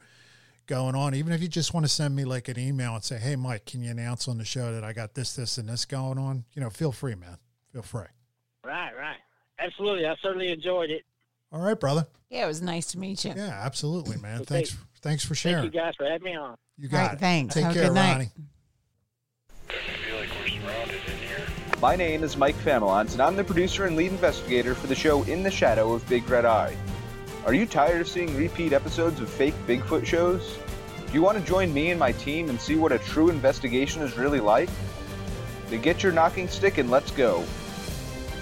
going on, even if you just want to send me like an email and say, Hey, Mike, can you announce on the show that I got this, this, and this going on? You know, feel free, man. Feel free.
Right. Right. Absolutely. I certainly enjoyed it.
All right, brother.
Yeah, it was nice to meet you.
Yeah, absolutely, man.
Okay.
Thanks. Thanks for
Thank
sharing.
you guys for having me on.
You got
right,
it.
thanks.
Take
Have a
care,
good night.
Ronnie.
My name is Mike Famelons, and I'm the producer and lead investigator for the show In the Shadow of Big Red Eye. Are you tired of seeing repeat episodes of fake Bigfoot shows? Do you want to join me and my team and see what a true investigation is really like? Then get your knocking stick and let's go.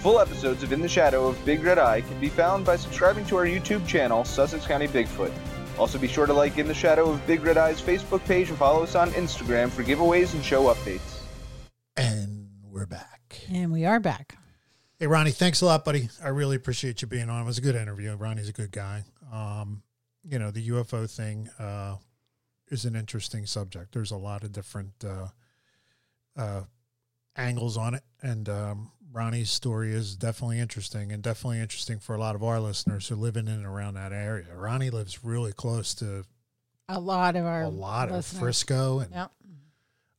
Full episodes of In the Shadow of Big Red Eye can be found by subscribing to our YouTube channel, Sussex County Bigfoot. Also, be sure to like In the Shadow of Big Red Eye's Facebook page and follow us on Instagram for giveaways and show updates.
And we're back.
And we are back.
Hey, Ronnie, thanks a lot, buddy. I really appreciate you being on. It was a good interview. Ronnie's a good guy. Um, you know, the UFO thing uh, is an interesting subject. There's a lot of different uh, uh, angles on it. And um, Ronnie's story is definitely interesting and definitely interesting for a lot of our listeners who live in and around that area. Ronnie lives really close to
A lot of our
a lot
listeners.
of Frisco and
Yep.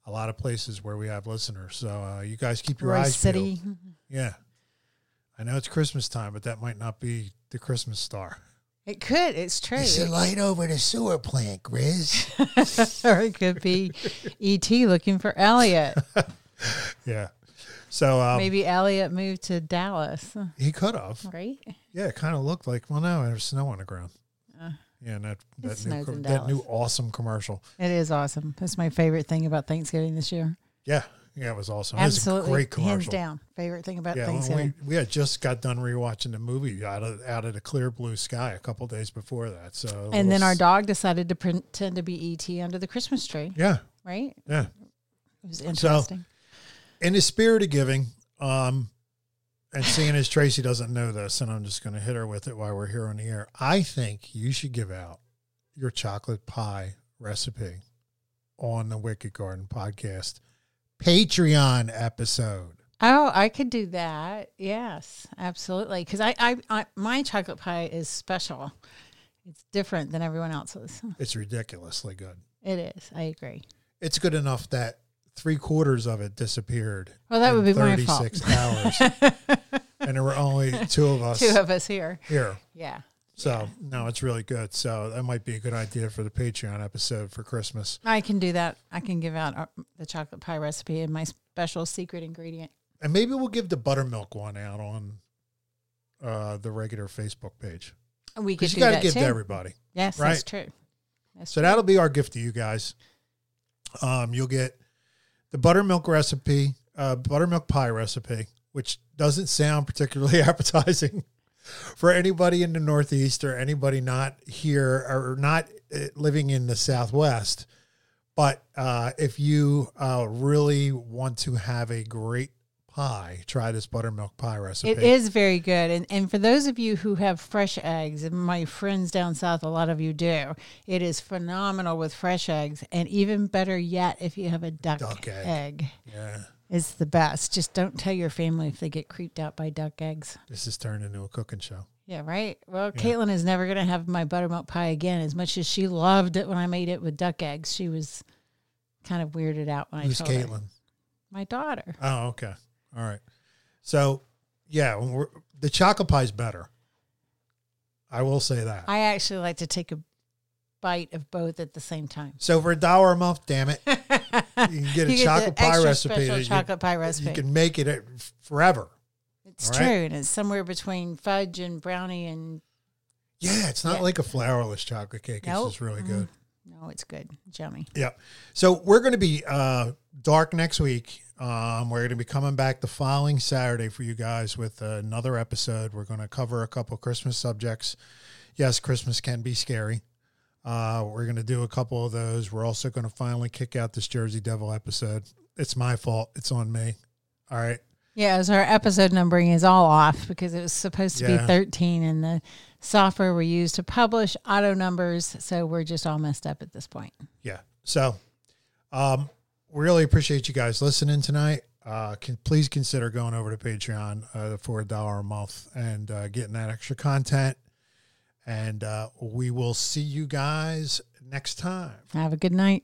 a lot of places where we have listeners. So uh, you guys keep your
Roy
eyes
City.
peeled. Yeah. I know it's Christmas time, but that might not be the Christmas star.
It could. It's true.
It's a light over the sewer plant, Grizz. [LAUGHS]
or it could be ET looking for Elliot. [LAUGHS]
yeah. So um,
Maybe Elliot moved to Dallas,
he could have.
right?
Yeah, it kind of looked like, well, no, there's snow on the ground.
Uh,
Yeah, and that, that, new,
snows
that new awesome commercial.
It is awesome. That's my favorite thing about Thanksgiving this year.
Yeah. Yeah, it was awesome. It was a
Absolutely,
great commercial.
hands down. Favorite thing about
Yeah,
Thanksgiving.
we, we had just got done rewatching the movie out of out of the clear blue sky a couple days before that. So
and then our dog decided to pretend to be ET under the Christmas tree.
yeah
Right?
yeah.
It was interesting.
In the spirit of giving, um, and seeing as Tracy doesn't know this, and I'm just going to hit her with it while we're here on the air. I think you should give out your chocolate pie recipe on the Wicked Garden podcast Patreon episode.
Oh, I could do that. Yes, absolutely. Because I, I, I, my chocolate pie is special. It's different than everyone else's.
It's ridiculously good.
It is. I agree.
It's good enough that three quarters of it disappeared.
Well, that
in
would be my fault.
36 hours. [LAUGHS] and there were only two of us
Two of us here.
here.
Yeah.
So, no, it's really good. So, that might be a good idea for the Patreon episode for Christmas.
I can do that. I can give out uh, the chocolate pie recipe and my special secret ingredient.
And maybe we'll give the buttermilk one out on uh, the regular Facebook page.
And we could do
you got to
that
give
too.
to everybody.
Yes,
right?
that's true. That's
So
true.
that'll be our gift to you guys. Um, you'll get the buttermilk recipe, uh, buttermilk pie recipe, which doesn't sound particularly [LAUGHS] appetizing for anybody in the Northeast or anybody not here or not uh, living in the Southwest. But uh, if you uh, really want to have a great pie, try this buttermilk pie recipe.
It is very good. And and for those of you who have fresh eggs, and my friends down south, a lot of you do, it is phenomenal with fresh eggs. And even better yet, if you have a duck,
Duck egg.
egg.
Yeah,
It's the best. Just don't tell your family if they get creeped out by duck eggs.
this is turned into a cooking show.
Yeah, right. Well, Caitlin is never going to have my buttermilk pie again. As much as she loved it when I made it with duck eggs, she was kind of weirded out when
Who's
I told her.
Caitlin?
My daughter.
Oh, okay. All right. So, yeah, the chocolate pie's better. I will say that.
I actually like to take a bite of both at the same time.
so for a dollar a month, damn it, [LAUGHS] you can get a chocolate pie recipe.
special chocolate pie recipe.
You can make it forever.
it's true,
right?
and it's somewhere between fudge and brownie, and
Yeah, it's not
Yeah.
like a flourless chocolate cake.
Nope.
It's just really good.
no, it's good, yummy.
Yeah. So we're going to be uh, dark next week. Um, we're going to be coming back the following Saturday for you guys with another episode. We're going to cover a couple Christmas subjects. Yes, Christmas can be scary. Uh, we're going to do a couple of those. We're also going to finally kick out this Jersey Devil episode. It's my fault. It's on me. All right.
Yeah, as our episode numbering is all off because it was supposed to
Yeah.
be 13 and the software we use to publish auto numbers. So we're just all messed up at this point.
Yeah. So, um, really appreciate you guys listening tonight. Uh, can please consider going over to Patreon uh, for a dollar a month and uh, getting that extra content. And uh, we will see you guys next time.
Have a good night.